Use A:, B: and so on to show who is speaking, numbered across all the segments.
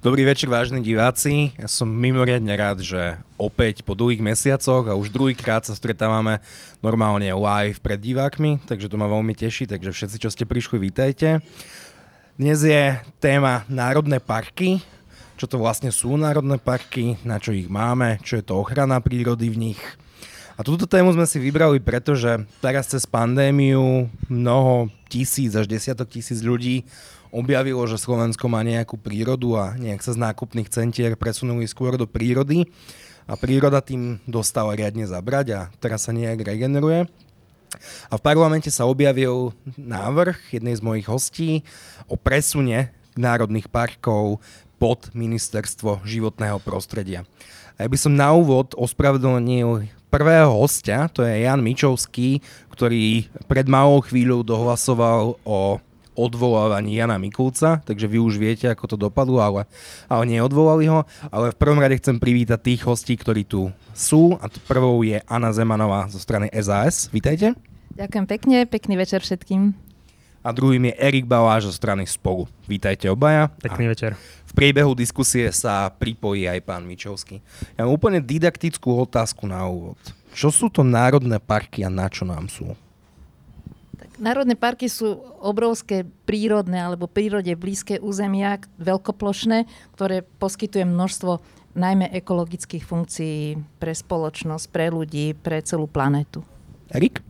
A: Dobrý večer, vážni diváci. Ja som mimoriadne rád, že opäť po dlhých mesiacoch a už druhýkrát sa stretávame normálne live pred divákmi, takže to ma veľmi teší, takže všetci, čo ste prišli, vítajte. Dnes je téma Národné parky, čo to vlastne sú národné parky, na čo ich máme, čo je to ochrana prírody v nich. A túto tému sme si vybrali, pretože teraz cez pandémiu mnoho tisíc až desiatok tisíc ľudí objavilo, že Slovensko má nejakú prírodu a nejak sa z nákupných centier presunuli skôr do prírody a príroda tým dostala riadne zabrať a teraz sa nejak regeneruje. A v parlamente sa objavil návrh jednej z mojich hostí o presune národných parkov pod ministerstvo životného prostredia. A ja by som na úvod ospravedlnil prvého hostia, to je Jan Mičovský, ktorý pred malou chvíľou dohlasoval o odvolávaní Jana Mikulca, takže vy už viete, ako to dopadlo, ale, ale neodvolali ho. Ale v prvom rade chcem privítať tých hostí, ktorí tu sú. A prvou je Anna Zemanová zo strany SAS. Vítajte.
B: Ďakujem pekne, pekný večer všetkým.
A: A druhým je Erik Baláš zo strany Spolu. Vítajte obaja.
C: Pekný a večer.
A: V priebehu diskusie sa pripojí aj pán Mičovský. Ja mám úplne didaktickú otázku na úvod. Čo sú to národné parky a na čo nám sú?
B: Národné parky sú obrovské prírodné alebo prírode blízke územia, veľkoplošné, ktoré poskytuje množstvo najmä ekologických funkcií pre spoločnosť, pre ľudí, pre celú planetu.
A: Erik?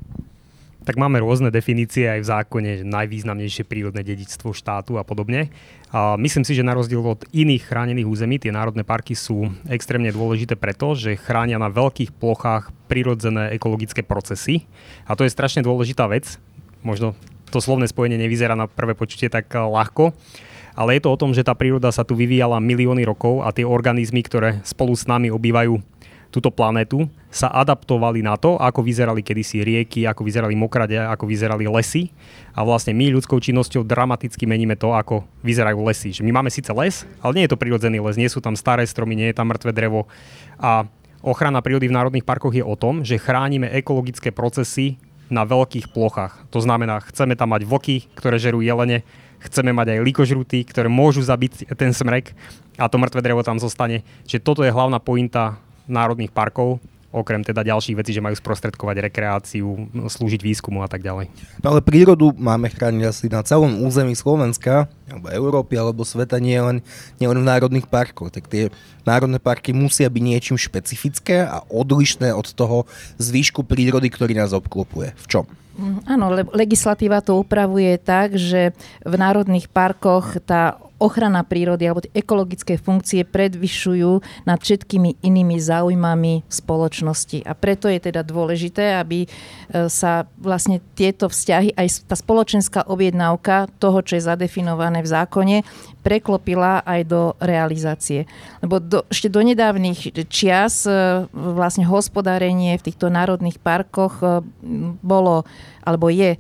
C: Tak máme rôzne definície aj v zákone, najvýznamnejšie prírodné dedičstvo štátu a podobne. A myslím si, že na rozdiel od iných chránených území, tie národné parky sú extrémne dôležité preto, že chránia na veľkých plochách prirodzené ekologické procesy. A to je strašne dôležitá vec, možno to slovné spojenie nevyzerá na prvé počutie tak eh, ľahko, ale je to o tom, že tá príroda sa tu vyvíjala milióny rokov a tie organizmy, ktoré spolu s nami obývajú túto planetu, sa adaptovali na to, ako vyzerali kedysi rieky, ako vyzerali mokrade, ako vyzerali lesy. A vlastne my ľudskou činnosťou dramaticky meníme to, ako vyzerajú lesy. Že my máme síce les, ale nie je to prirodzený les, nie sú tam staré stromy, nie je tam mŕtve drevo. A ochrana prírody v národných parkoch je o tom, že chránime ekologické procesy na veľkých plochách. To znamená, chceme tam mať vlky, ktoré žerú jelene, chceme mať aj likožruty, ktoré môžu zabiť ten smrek a to mŕtve drevo tam zostane. Čiže toto je hlavná pointa národných parkov okrem teda ďalších vecí, že majú sprostredkovať rekreáciu, slúžiť výskumu a tak ďalej.
A: No ale prírodu máme chrániť asi na celom území Slovenska, alebo Európy, alebo sveta, nie len, nie len v národných parkoch. Tak tie národné parky musia byť niečím špecifické a odlišné od toho zvýšku prírody, ktorý nás obklopuje. V čom?
B: Áno, legislatíva to upravuje tak, že v národných parkoch tá ochrana prírody alebo ekologické funkcie predvyšujú nad všetkými inými záujmami spoločnosti. A preto je teda dôležité, aby e, sa vlastne tieto vzťahy, aj tá spoločenská objednávka toho, čo je zadefinované v zákone, preklopila aj do realizácie. Lebo do, ešte do nedávnych čias e, vlastne hospodárenie v týchto národných parkoch e, bolo alebo je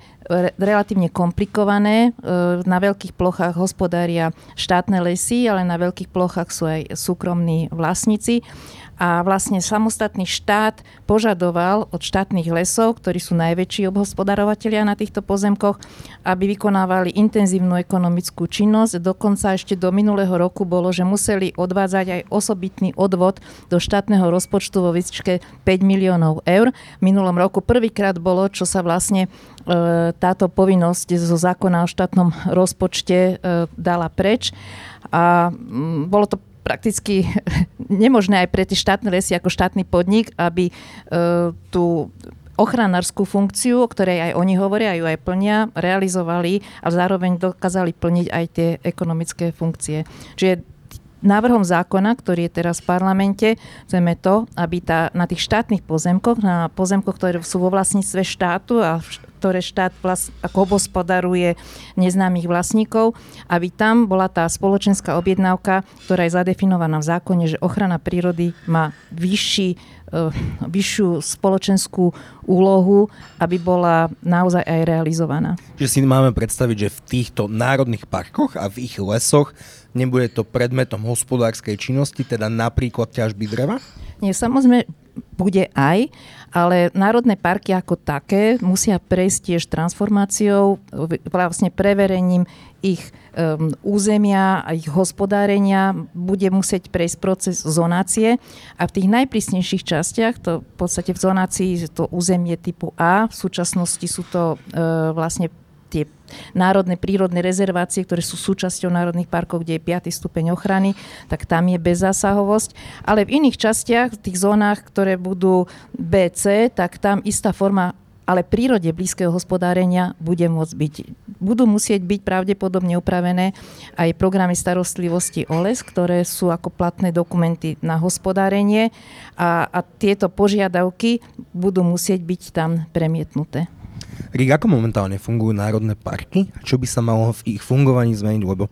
B: relatívne komplikované. E, na veľkých plochách hospodária štátne lesy, ale na veľkých plochách sú aj súkromní vlastníci a vlastne samostatný štát požadoval od štátnych lesov, ktorí sú najväčší obhospodarovateľia na týchto pozemkoch, aby vykonávali intenzívnu ekonomickú činnosť. Dokonca ešte do minulého roku bolo, že museli odvádzať aj osobitný odvod do štátneho rozpočtu vo výške 5 miliónov eur. V minulom roku prvýkrát bolo, čo sa vlastne e, táto povinnosť zo zákona o štátnom rozpočte e, dala preč. A bolo to prakticky nemožné aj pre tie štátne lesy ako štátny podnik, aby e, tú ochranárskú funkciu, o ktorej aj oni hovoria, ju aj plnia, realizovali a zároveň dokázali plniť aj tie ekonomické funkcie. Čiže návrhom zákona, ktorý je teraz v parlamente, chceme to, aby tá, na tých štátnych pozemkoch, na pozemkoch, ktoré sú vo vlastníctve štátu a ktoré štát vlast, ako obospodaruje neznámych vlastníkov, aby tam bola tá spoločenská objednávka, ktorá je zadefinovaná v zákone, že ochrana prírody má vyšší, vyššiu spoločenskú úlohu, aby bola naozaj aj realizovaná.
A: Že si máme predstaviť, že v týchto národných parkoch a v ich lesoch nebude to predmetom hospodárskej činnosti, teda napríklad ťažby dreva?
B: Nie, samozrejme, bude aj, ale národné parky ako také musia prejsť tiež transformáciou, vlastne preverením ich um, územia a ich hospodárenia. Bude musieť prejsť proces zonácie. A v tých najprísnejších častiach, to v podstate v zonácii to územie typu A, v súčasnosti sú to uh, vlastne tie národné prírodné rezervácie, ktoré sú súčasťou národných parkov, kde je 5. stupeň ochrany, tak tam je bezzásahovosť. Ale v iných častiach, v tých zónach, ktoré budú BC, tak tam istá forma ale prírode blízkeho hospodárenia bude môcť byť. Budú musieť byť pravdepodobne upravené aj programy starostlivosti OLES, ktoré sú ako platné dokumenty na hospodárenie a, a tieto požiadavky budú musieť byť tam premietnuté.
A: Rik, ako momentálne fungujú národné parky? Čo by sa malo v ich fungovaní zmeniť? Lebo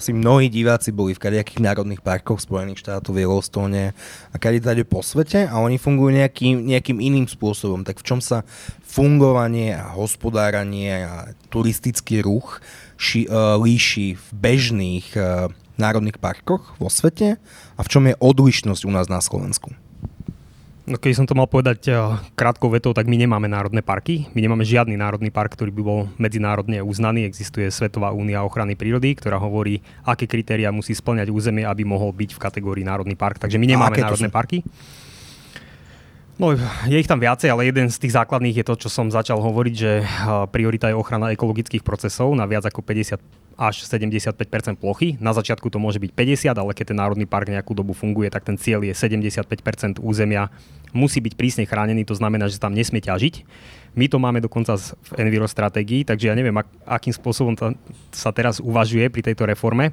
A: asi mnohí diváci boli v kadejakých národných parkoch Spojených štátov, v Yellowstone a kade po svete a oni fungujú nejakým, nejakým iným spôsobom. Tak v čom sa fungovanie a hospodáranie a turistický ruch ši, uh, líši v bežných uh, národných parkoch vo svete a v čom je odlišnosť u nás na Slovensku?
C: No keď som to mal povedať uh, krátkou vetou, tak my nemáme národné parky. My nemáme žiadny národný park, ktorý by bol medzinárodne uznaný. Existuje Svetová únia ochrany prírody, ktorá hovorí, aké kritéria musí splňať územie, aby mohol byť v kategórii národný park. Takže my nemáme národné parky. No, je ich tam viacej, ale jeden z tých základných je to, čo som začal hovoriť, že priorita je ochrana ekologických procesov na viac ako 50 až 75% plochy. Na začiatku to môže byť 50, ale keď ten národný park nejakú dobu funguje, tak ten cieľ je 75% územia musí byť prísne chránený, to znamená, že tam nesmie ťažiť. My to máme dokonca v Enviro stratégii, takže ja neviem, ak, akým spôsobom sa teraz uvažuje pri tejto reforme,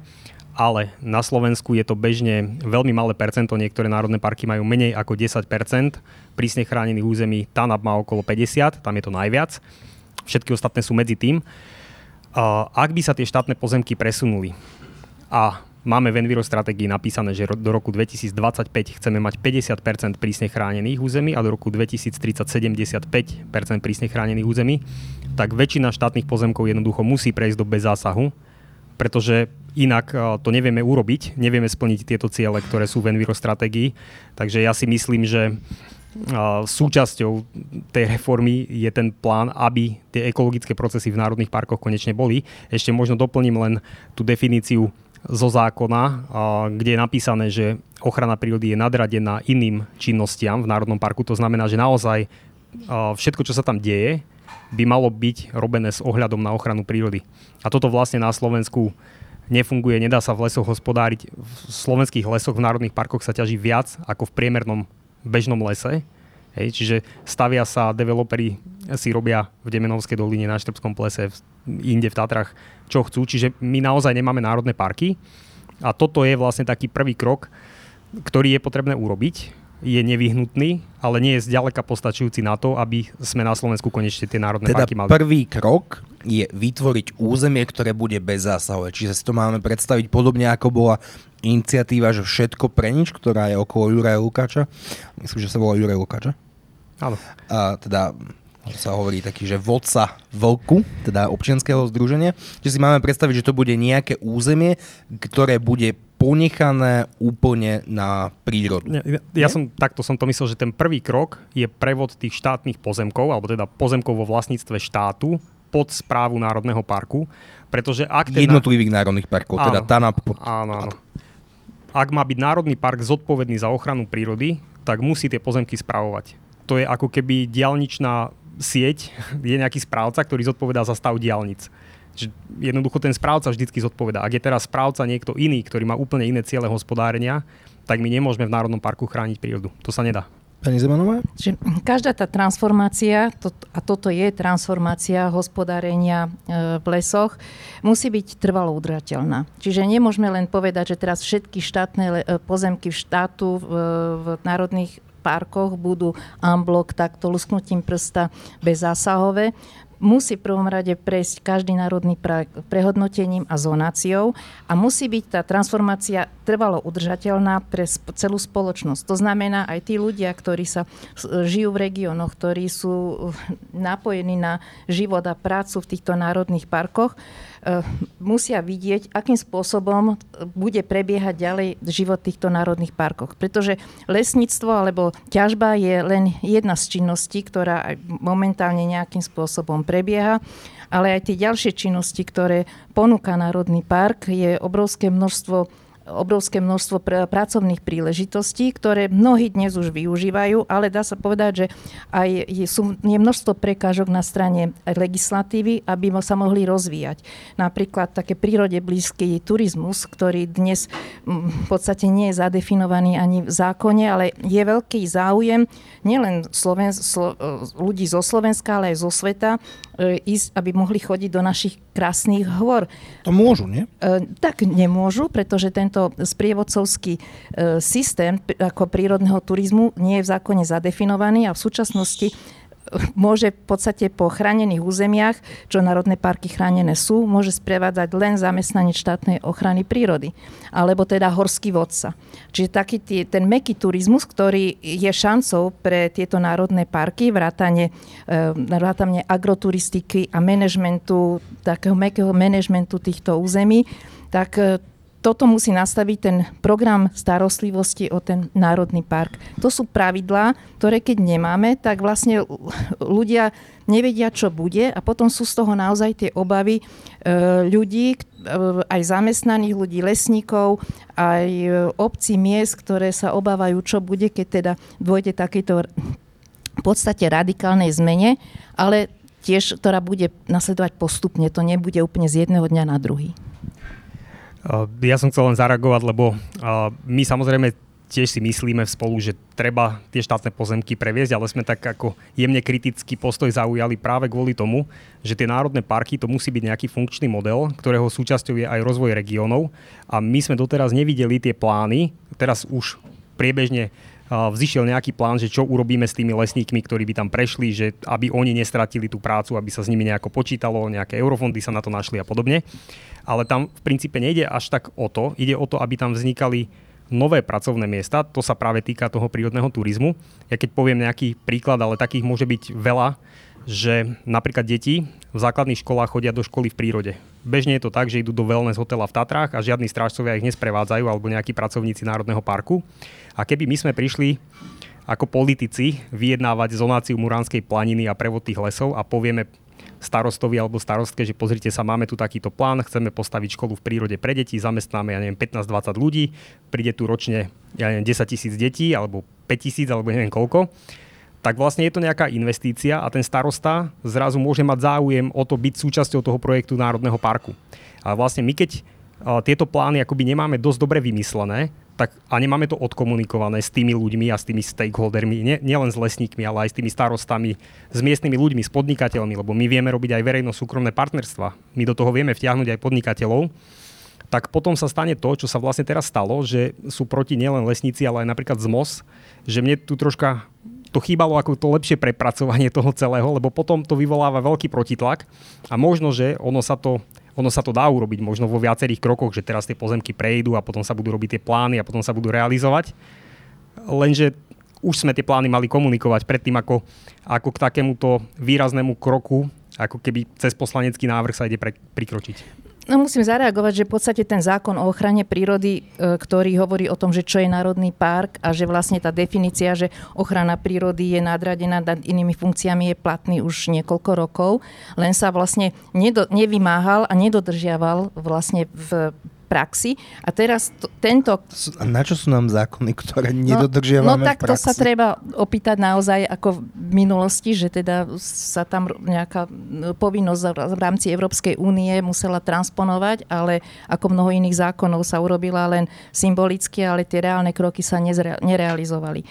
C: ale na Slovensku je to bežne veľmi malé percento, niektoré národné parky majú menej ako 10 prísne chránených území, TANAP má okolo 50, tam je to najviac, všetky ostatné sú medzi tým. Ak by sa tie štátne pozemky presunuli a máme v Enviro stratégii napísané, že do roku 2025 chceme mať 50% prísne chránených území a do roku 2030 75% prísne chránených území, tak väčšina štátnych pozemkov jednoducho musí prejsť do bezásahu, pretože inak to nevieme urobiť, nevieme splniť tieto ciele, ktoré sú v Enviro stratégii. Takže ja si myslím, že súčasťou tej reformy je ten plán, aby tie ekologické procesy v národných parkoch konečne boli. Ešte možno doplním len tú definíciu zo zákona, kde je napísané, že ochrana prírody je nadradená iným činnostiam v Národnom parku. To znamená, že naozaj všetko, čo sa tam deje, by malo byť robené s ohľadom na ochranu prírody. A toto vlastne na Slovensku nefunguje, nedá sa v lesoch hospodáriť. V slovenských lesoch, v národných parkoch sa ťaží viac ako v priemernom bežnom lese. Hej, čiže stavia sa, developeri si robia v Demenovskej doline, na Štrbskom plese, inde v Tatrach, čo chcú. Čiže my naozaj nemáme národné parky. A toto je vlastne taký prvý krok, ktorý je potrebné urobiť. Je nevyhnutný, ale nie je zďaleka postačujúci na to, aby sme na Slovensku konečne tie národné
A: teda
C: parky mali.
A: prvý krok je vytvoriť územie, ktoré bude bezzásahové. Čiže si to máme predstaviť podobne, ako bola iniciatíva, že všetko pre nič, ktorá je okolo Juraja Lukáča. Myslím, že sa volá Juraj Lukáča.
C: Áno.
A: A teda sa hovorí taký, že vodca vlku, teda občianského združenia, že si máme predstaviť, že to bude nejaké územie, ktoré bude ponechané úplne na prírodu.
C: Ja, ja som, takto som to myslel, že ten prvý krok je prevod tých štátnych pozemkov, alebo teda pozemkov vo vlastníctve štátu pod správu Národného parku, pretože ak
A: ten... Jednotlivých národných parkov, teda áno, teda TANAP pod...
C: Áno, áno ak má byť Národný park zodpovedný za ochranu prírody, tak musí tie pozemky spravovať. To je ako keby diálničná sieť, je nejaký správca, ktorý zodpovedá za stav diálnic. Jednoducho ten správca vždycky zodpovedá. Ak je teraz správca niekto iný, ktorý má úplne iné ciele hospodárenia, tak my nemôžeme v Národnom parku chrániť prírodu. To sa nedá.
A: Pani Zemanová?
B: Čiže každá tá transformácia, to, a toto je transformácia hospodárenia e, v lesoch, musí byť trvalo udržateľná. Čiže nemôžeme len povedať, že teraz všetky štátne le, e, pozemky v štátu v, v národných parkoch budú unblock takto lusknutím prsta bezzásahové musí v prvom rade prejsť každý národný prehodnotením a zonáciou a musí byť tá transformácia trvalo udržateľná pre celú spoločnosť. To znamená aj tí ľudia, ktorí sa žijú v regiónoch, ktorí sú napojení na život a prácu v týchto národných parkoch, Eh, musia vidieť, akým spôsobom bude prebiehať ďalej život týchto národných parkoch. Pretože lesníctvo alebo ťažba je len jedna z činností, ktorá momentálne nejakým spôsobom prebieha ale aj tie ďalšie činnosti, ktoré ponúka Národný park, je obrovské množstvo obrovské množstvo pr- pracovných príležitostí, ktoré mnohí dnes už využívajú, ale dá sa povedať, že aj je, sú, je množstvo prekážok na strane legislatívy, aby sa mohli rozvíjať. Napríklad také prírode blízky turizmus, ktorý dnes v podstate nie je zadefinovaný ani v zákone, ale je veľký záujem nielen Sloven- Slo- ľudí zo Slovenska, ale aj zo sveta, e, ísť, aby mohli chodiť do našich krásnych hôr.
A: To môžu, nie?
B: E, tak nemôžu, pretože tento sprievodcovský e, systém ako prírodného turizmu nie je v zákone zadefinovaný a v súčasnosti môže v podstate po chránených územiach, čo národné parky chránené sú, môže sprevádzať len zamestnanie štátnej ochrany prírody, alebo teda horský vodca. Čiže taký tý, ten meký turizmus, ktorý je šancou pre tieto národné parky, vrátane, e, vrátane agroturistiky a manažmentu, takého mekého manažmentu týchto území, tak e, toto musí nastaviť ten program starostlivosti o ten národný park. To sú pravidlá, ktoré keď nemáme, tak vlastne ľudia nevedia, čo bude a potom sú z toho naozaj tie obavy e, ľudí, e, aj zamestnaných ľudí, lesníkov, aj e, obcí, miest, ktoré sa obávajú, čo bude, keď teda dôjde takejto v podstate radikálnej zmene, ale tiež, ktorá bude nasledovať postupne. To nebude úplne z jedného dňa na druhý.
C: Ja som chcel len zareagovať, lebo my samozrejme tiež si myslíme spolu, že treba tie štátne pozemky previesť, ale sme tak ako jemne kritický postoj zaujali práve kvôli tomu, že tie národné parky to musí byť nejaký funkčný model, ktorého súčasťou je aj rozvoj regiónov a my sme doteraz nevideli tie plány, teraz už priebežne vzýšiel nejaký plán, že čo urobíme s tými lesníkmi, ktorí by tam prešli, že aby oni nestratili tú prácu, aby sa s nimi nejako počítalo, nejaké eurofondy sa na to našli a podobne. Ale tam v princípe nejde až tak o to, ide o to, aby tam vznikali nové pracovné miesta, to sa práve týka toho prírodného turizmu. Ja keď poviem nejaký príklad, ale takých môže byť veľa, že napríklad deti v základných školách chodia do školy v prírode. Bežne je to tak, že idú do wellness hotela v Tatrách a žiadni strážcovia ich nesprevádzajú alebo nejakí pracovníci Národného parku. A keby my sme prišli ako politici vyjednávať zonáciu Muránskej planiny a prevod tých lesov a povieme starostovi alebo starostke, že pozrite sa, máme tu takýto plán, chceme postaviť školu v prírode pre deti, zamestnáme, ja neviem, 15-20 ľudí, príde tu ročne, ja neviem, 10 tisíc detí alebo 5 tisíc alebo neviem koľko tak vlastne je to nejaká investícia a ten starosta zrazu môže mať záujem o to byť súčasťou toho projektu Národného parku. A vlastne my keď tieto plány akoby nemáme dosť dobre vymyslené, tak a nemáme to odkomunikované s tými ľuďmi a s tými stakeholdermi, nie, nielen s lesníkmi, ale aj s tými starostami, s miestnymi ľuďmi, s podnikateľmi, lebo my vieme robiť aj verejno-súkromné partnerstva. My do toho vieme vtiahnuť aj podnikateľov tak potom sa stane to, čo sa vlastne teraz stalo, že sú proti nielen lesníci, ale aj napríklad ZMOS, že mne tu troška to chýbalo ako to lepšie prepracovanie toho celého, lebo potom to vyvoláva veľký protitlak a možno, že ono sa to ono sa to dá urobiť možno vo viacerých krokoch, že teraz tie pozemky prejdú a potom sa budú robiť tie plány a potom sa budú realizovať. Lenže už sme tie plány mali komunikovať predtým, ako, ako k takémuto výraznému kroku, ako keby cez poslanecký návrh sa ide pre, prikročiť.
B: No musím zareagovať, že v podstate ten zákon o ochrane prírody, e, ktorý hovorí o tom, že čo je národný park a že vlastne tá definícia, že ochrana prírody je nadradená nad inými funkciami, je platný už niekoľko rokov, len sa vlastne nedo, nevymáhal a nedodržiaval vlastne v praxi. A teraz to, tento...
A: A na čo sú nám zákony, ktoré nedodržiavame
B: No, no tak to sa treba opýtať naozaj ako v minulosti, že teda sa tam nejaká povinnosť v rámci Európskej únie musela transponovať, ale ako mnoho iných zákonov sa urobila len symbolicky, ale tie reálne kroky sa nezre, nerealizovali.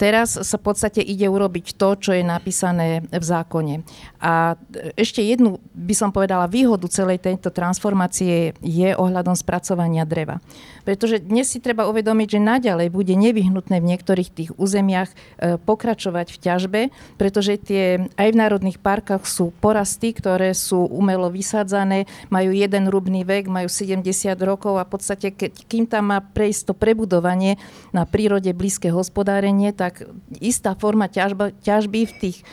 B: Teraz sa v podstate ide urobiť to, čo je napísané v zákone. A ešte jednu, by som povedala, výhodu celej tejto transformácie je ohľadom spracovania dreva. Pretože dnes si treba uvedomiť, že naďalej bude nevyhnutné v niektorých tých územiach e, pokračovať v ťažbe, pretože tie aj v národných parkoch sú porasty, ktoré sú umelo vysádzané, majú jeden rubný vek, majú 70 rokov a v podstate, keď, kým tam má prejsť to prebudovanie na prírode blízke hospodárenie, tak istá forma ťažba, ťažby v tých e,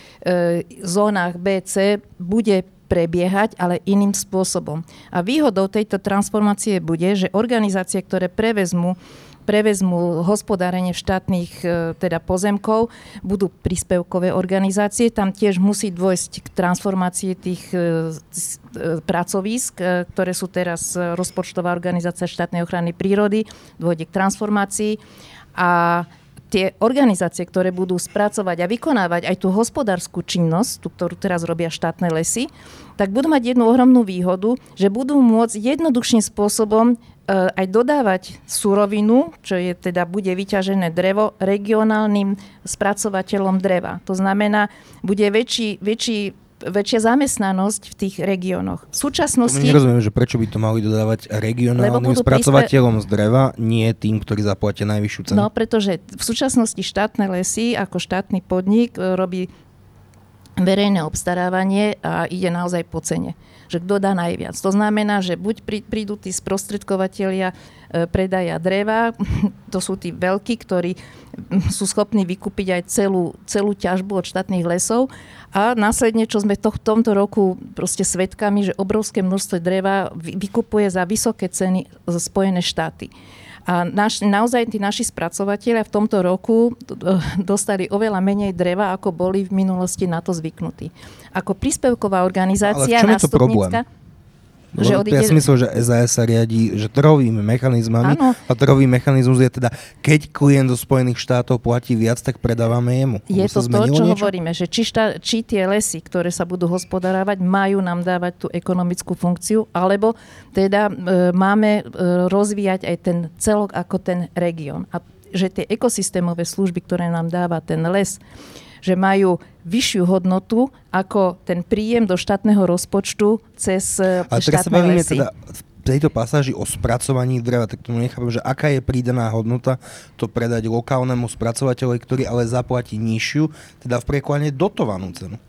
B: zónach B, C bude prebiehať, ale iným spôsobom. A výhodou tejto transformácie bude, že organizácie, ktoré prevezmú prevezmú hospodárenie štátnych e, teda pozemkov, budú príspevkové organizácie. Tam tiež musí dôjsť k transformácii tých e, e, pracovísk, ktoré sú teraz rozpočtová organizácia štátnej ochrany prírody, dôjde k transformácii a tie organizácie, ktoré budú spracovať a vykonávať aj tú hospodárskú činnosť, tú, ktorú teraz robia štátne lesy, tak budú mať jednu ohromnú výhodu, že budú môcť jednoduchším spôsobom e, aj dodávať surovinu, čo je teda bude vyťažené drevo, regionálnym spracovateľom dreva. To znamená, bude väčší, väčší väčšia zamestnanosť v tých regiónoch. V súčasnosti...
A: To nerozumiem, že prečo by to mali dodávať regionálnym spracovateľom príspe... z dreva, nie tým, ktorí zaplatia najvyššiu cenu.
B: No, pretože v súčasnosti štátne lesy ako štátny podnik e, robí verejné obstarávanie a ide naozaj po cene. Že kto dá najviac. To znamená, že buď prídu tí sprostredkovateľia predaja dreva, to sú tí veľkí, ktorí sú schopní vykúpiť aj celú, celú ťažbu od štátnych lesov a následne, čo sme to, v tomto roku proste svedkami, že obrovské množstvo dreva vykupuje za vysoké ceny Spojené štáty. A naš, naozaj tí naši spracovateľia v tomto roku dostali oveľa menej dreva, ako boli v minulosti na to zvyknutí. Ako príspevková organizácia
A: Ale v čom je to problém? Že odíde... Ja si myslím, že SAS sa riadi že trhovými mechanizmami ano. a trhový mechanizmus je teda, keď klient zo Spojených štátov platí viac, tak predávame jemu.
B: Je to to, čo niečo? hovoríme, že či, šta, či tie lesy, ktoré sa budú hospodárávať, majú nám dávať tú ekonomickú funkciu, alebo teda e, máme e, rozvíjať aj ten celok ako ten región. A že tie ekosystémové služby, ktoré nám dáva ten les, že majú vyššiu hodnotu ako ten príjem do štátneho rozpočtu cez e, A štátne sa lesy. Teda
A: v tejto pasáži o spracovaní dreva, tak tomu nechápem, že aká je prídaná hodnota to predať lokálnemu spracovateľovi, ktorý ale zaplatí nižšiu, teda v preklade dotovanú cenu.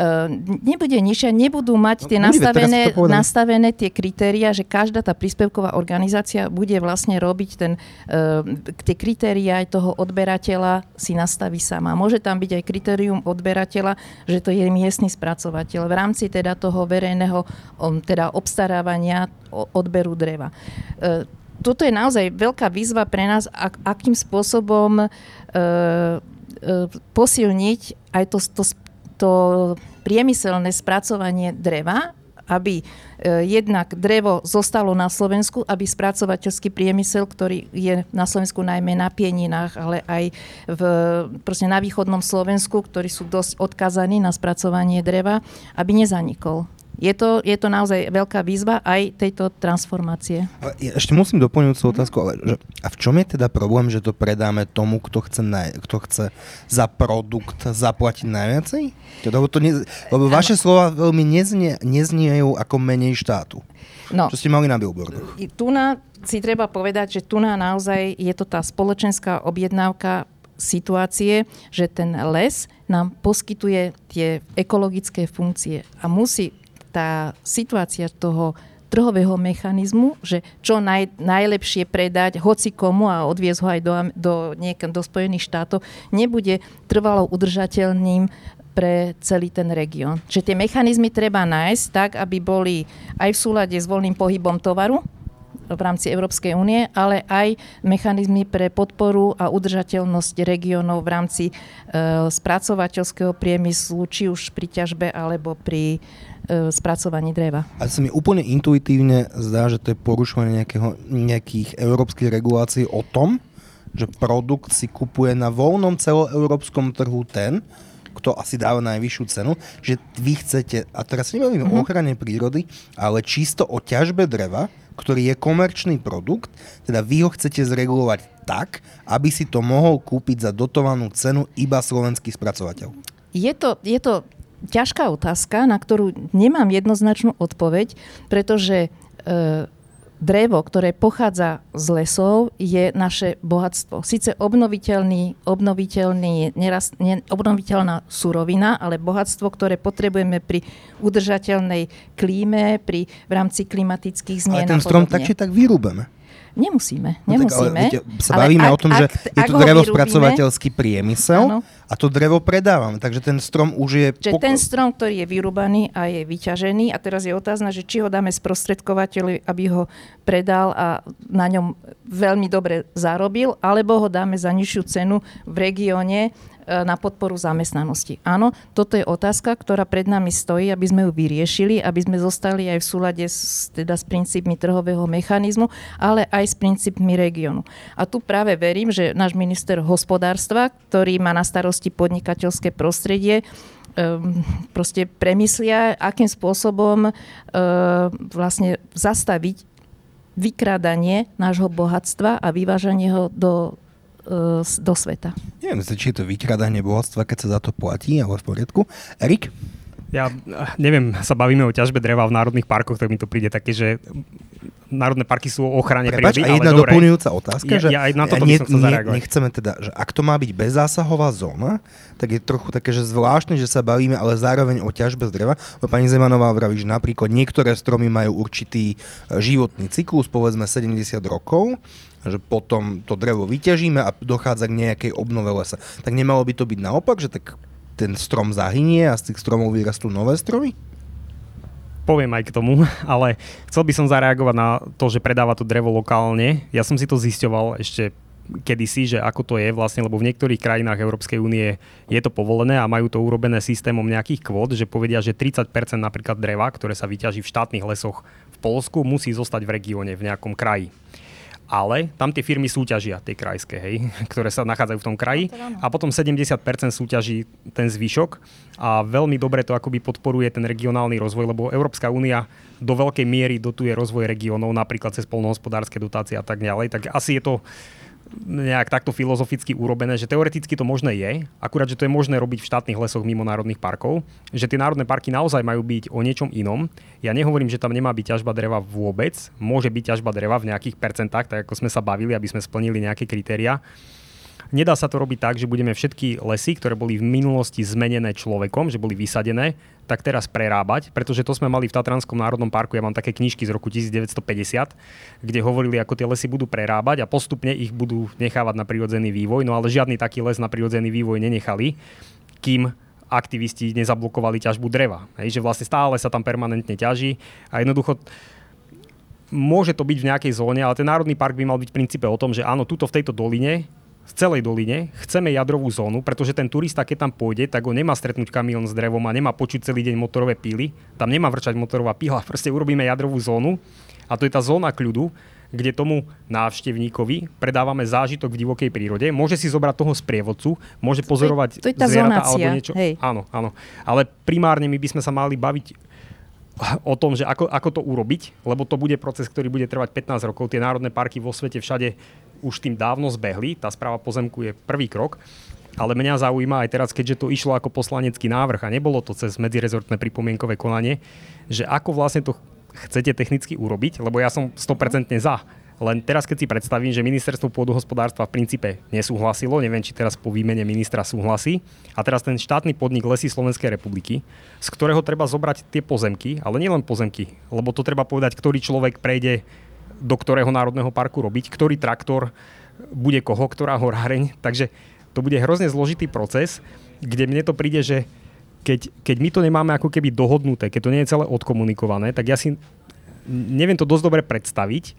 B: Ehm, nebude nižšia, nebudú mať no, tie nastavené, nastavené tie kritéria, že každá tá príspevková organizácia bude vlastne robiť ten, uh, tie kritéria aj toho odberateľa si nastaví sama. Môže tam byť aj kritérium odberateľa, že to je miestny spracovateľ v rámci teda toho verejného um, teda obstarávania odberu dreva. Toto je naozaj veľká výzva pre nás, ak, akým spôsobom uh, uh, posilniť aj to, to, to priemyselné spracovanie dreva, aby e, jednak drevo zostalo na Slovensku, aby spracovateľský priemysel, ktorý je na Slovensku najmä na Pieninách, ale aj v, proste na východnom Slovensku, ktorí sú dosť odkazaní na spracovanie dreva, aby nezanikol je to, je to naozaj veľká výzva aj tejto transformácie.
A: Ja ešte musím doplniť svoju otázku, ale že, a v čom je teda problém, že to predáme tomu, kto chce, naj, kto chce za produkt zaplatiť najviacej? Lebo, to ne, lebo vaše slova veľmi neznie, nezniejú ako menej štátu. No, čo ste mali na billboardoch.
B: Tu na, si treba povedať, že tu na naozaj je to tá spoločenská objednávka situácie, že ten les nám poskytuje tie ekologické funkcie a musí tá situácia toho trhového mechanizmu, že čo naj, najlepšie predať hoci komu a odviezť ho aj do, do, niekam, do Spojených štátov, nebude trvalo udržateľným pre celý ten región. Že tie mechanizmy treba nájsť tak, aby boli aj v súlade s voľným pohybom tovaru, v rámci Európskej únie, ale aj mechanizmy pre podporu a udržateľnosť regiónov v rámci e, spracovateľského priemyslu, či už pri ťažbe alebo pri E, spracovaní dreva.
A: A sa mi úplne intuitívne zdá, že to je porušovanie nejakého, nejakých európskych regulácií o tom, že produkt si kupuje na voľnom celoeurópskom trhu ten, kto asi dáva najvyššiu cenu, že vy chcete, a teraz nebavím mm-hmm. o mhm. ochrane prírody, ale čisto o ťažbe dreva, ktorý je komerčný produkt, teda vy ho chcete zregulovať tak, aby si to mohol kúpiť za dotovanú cenu iba slovenský spracovateľ?
B: Je to, je to ťažká otázka, na ktorú nemám jednoznačnú odpoveď, pretože e, drevo, ktoré pochádza z lesov, je naše bohatstvo. Sice obnoviteľný, obnoviteľný, neraz, ne, obnoviteľná surovina, ale bohatstvo, ktoré potrebujeme pri udržateľnej klíme, pri, v rámci klimatických zmien
A: Ale ten strom tak či tak vyrúbeme.
B: Nemusíme,
A: No tak, ale
B: nemusíme.
A: viete, sa bavíme
B: ak-
A: o tom, že
B: ak-
A: je to
B: ho
A: drevo
B: vyrúbime-
A: spracovateľský priemysel
B: Áno.
A: a to drevo predávame. Takže ten strom už je...
B: Že
A: pok-
B: ten strom, ktorý je vyrúbaný a je vyťažený a teraz je otázna, že či ho dáme sprostredkovateľovi, aby ho predal a na ňom veľmi dobre zarobil, alebo ho dáme za nižšiu cenu v regióne na podporu zamestnanosti. Áno, toto je otázka, ktorá pred nami stojí, aby sme ju vyriešili, aby sme zostali aj v súlade s, teda s princípmi trhového mechanizmu, ale aj s princípmi regiónu. A tu práve verím, že náš minister hospodárstva, ktorý má na starosti podnikateľské prostredie, um, proste premyslia, akým spôsobom uh, vlastne zastaviť vykrádanie nášho bohatstva a vyvážanie ho do, do sveta.
A: Neviem, či je to vykradanie bohatstva, keď sa za to platí, ale v poriadku. Erik?
C: Ja eh, neviem, sa bavíme o ťažbe dreva v národných parkoch, tak mi to príde také, že národné parky sú o ochrane
A: Prepač,
C: prírody,
A: a jedna
C: ale dobre.
A: doplňujúca otázka,
C: Ja-
A: že
C: ja aj na toto by som zareagovať.
A: nechceme teda, že ak to má byť bezzásahová zóna, tak je trochu také, že zvláštne, že sa bavíme, ale zároveň o ťažbe z dreva. Pani Zemanová vraví, že napríklad niektoré stromy majú určitý e, životný cyklus, povedzme 70 rokov, že potom to drevo vyťažíme a dochádza k nejakej obnove lesa. Tak nemalo by to byť naopak, že tak ten strom zahynie a z tých stromov vyrastú nové stromy?
C: poviem aj k tomu, ale chcel by som zareagovať na to, že predáva to drevo lokálne. Ja som si to zisťoval ešte kedysi, že ako to je vlastne, lebo v niektorých krajinách Európskej únie je to povolené a majú to urobené systémom nejakých kvót, že povedia, že 30% napríklad dreva, ktoré sa vyťaží v štátnych lesoch v Polsku, musí zostať v regióne, v nejakom kraji. Ale tam tie firmy súťažia, tie krajské, hej, ktoré sa nachádzajú v tom kraji. A potom 70% súťaží ten zvyšok. A veľmi dobre to akoby podporuje ten regionálny rozvoj, lebo Európska únia do veľkej miery dotuje rozvoj regiónov, napríklad cez polnohospodárske dotácie a tak ďalej, tak asi je to nejak takto filozoficky urobené, že teoreticky to možné je, akurát, že to je možné robiť v štátnych lesoch mimo národných parkov, že tie národné parky naozaj majú byť o niečom inom. Ja nehovorím, že tam nemá byť ťažba dreva vôbec, môže byť ťažba dreva v nejakých percentách, tak ako sme sa bavili, aby sme splnili nejaké kritéria. Nedá sa to robiť tak, že budeme všetky lesy, ktoré boli v minulosti zmenené človekom, že boli vysadené, tak teraz prerábať, pretože to sme mali v Tatranskom národnom parku. Ja mám také knižky z roku 1950, kde hovorili, ako tie lesy budú prerábať a postupne ich budú nechávať na prirodzený vývoj, no ale žiadny taký les na prirodzený vývoj nenechali, kým aktivisti nezablokovali ťažbu dreva. Hej, že vlastne stále sa tam permanentne ťaží a jednoducho môže to byť v nejakej zóne, ale ten národný park by mal byť v princípe o tom, že áno, tuto v tejto doline v celej doline chceme jadrovú zónu, pretože ten turista, keď tam pôjde, tak ho nemá stretnúť kamión s drevom a nemá počuť celý deň motorové píly. Tam nemá vrčať motorová píla, proste urobíme jadrovú zónu a to je tá zóna kľudu, kde tomu návštevníkovi predávame zážitok v divokej prírode. Môže si zobrať toho sprievodcu, môže pozorovať
B: to je tá
C: zvieratá alebo
B: zonácia,
C: niečo.
B: hej.
C: Áno, áno. Ale primárne my by sme sa mali baviť o tom, že ako, ako to urobiť, lebo to bude proces, ktorý bude trvať 15 rokov. Tie národné parky vo svete všade už tým dávno zbehli. Tá správa pozemku je prvý krok. Ale mňa zaujíma aj teraz, keďže to išlo ako poslanecký návrh a nebolo to cez medzirezortné pripomienkové konanie, že ako vlastne to chcete technicky urobiť, lebo ja som 100% za. Len teraz, keď si predstavím, že ministerstvo pôdohospodárstva v princípe nesúhlasilo, neviem, či teraz po výmene ministra súhlasí, a teraz ten štátny podnik Lesy Slovenskej republiky, z ktorého treba zobrať tie pozemky, ale nielen pozemky, lebo to treba povedať, ktorý človek prejde do ktorého národného parku robiť, ktorý traktor bude koho, ktorá horáreň. Takže to bude hrozne zložitý proces, kde mne to príde, že keď, keď my to nemáme ako keby dohodnuté, keď to nie je celé odkomunikované, tak ja si neviem to dosť dobre predstaviť,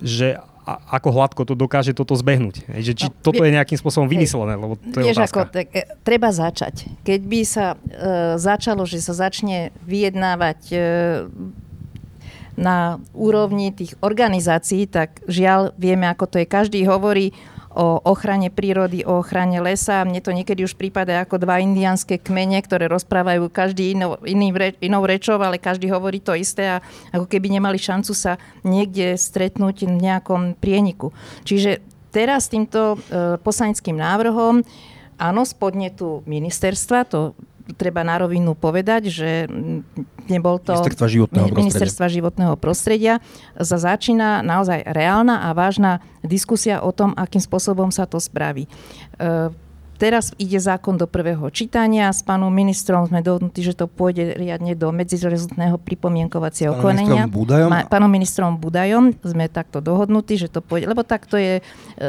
C: že a, ako hladko to dokáže toto zbehnúť. Že či
B: No,
C: toto je nejakým spôsobom vymyslené, lebo to je
B: Vieš,
C: otázka.
B: ako, tak, e, treba začať. Keď by sa e, začalo, že sa začne vyjednávať e, na úrovni tých organizácií, tak žiaľ vieme, ako to je. Každý hovorí o ochrane prírody, o ochrane lesa. Mne to niekedy už prípada ako dva indianské kmene, ktoré rozprávajú každý inou, iný, inou rečou, ale každý hovorí to isté a ako keby nemali šancu sa niekde stretnúť v nejakom prieniku. Čiže teraz týmto e, poslaneckým návrhom áno, spodne tu ministerstva, to treba na rovinu povedať, že nebol to
A: ministerstva životného,
B: ministerstva
A: prostredia.
B: životného prostredia. Za začína naozaj reálna a vážna diskusia o tom, akým spôsobom sa to spraví. E, Teraz ide zákon do prvého čítania. S pánom ministrom sme dohodnutí, že to pôjde riadne do medzirezortného pripomienkovacieho
A: Pánom
B: konania.
A: ministrom Budajom?
B: Ma, pánom ministrom Budajom sme takto dohodnutí, že to pôjde, lebo takto je e,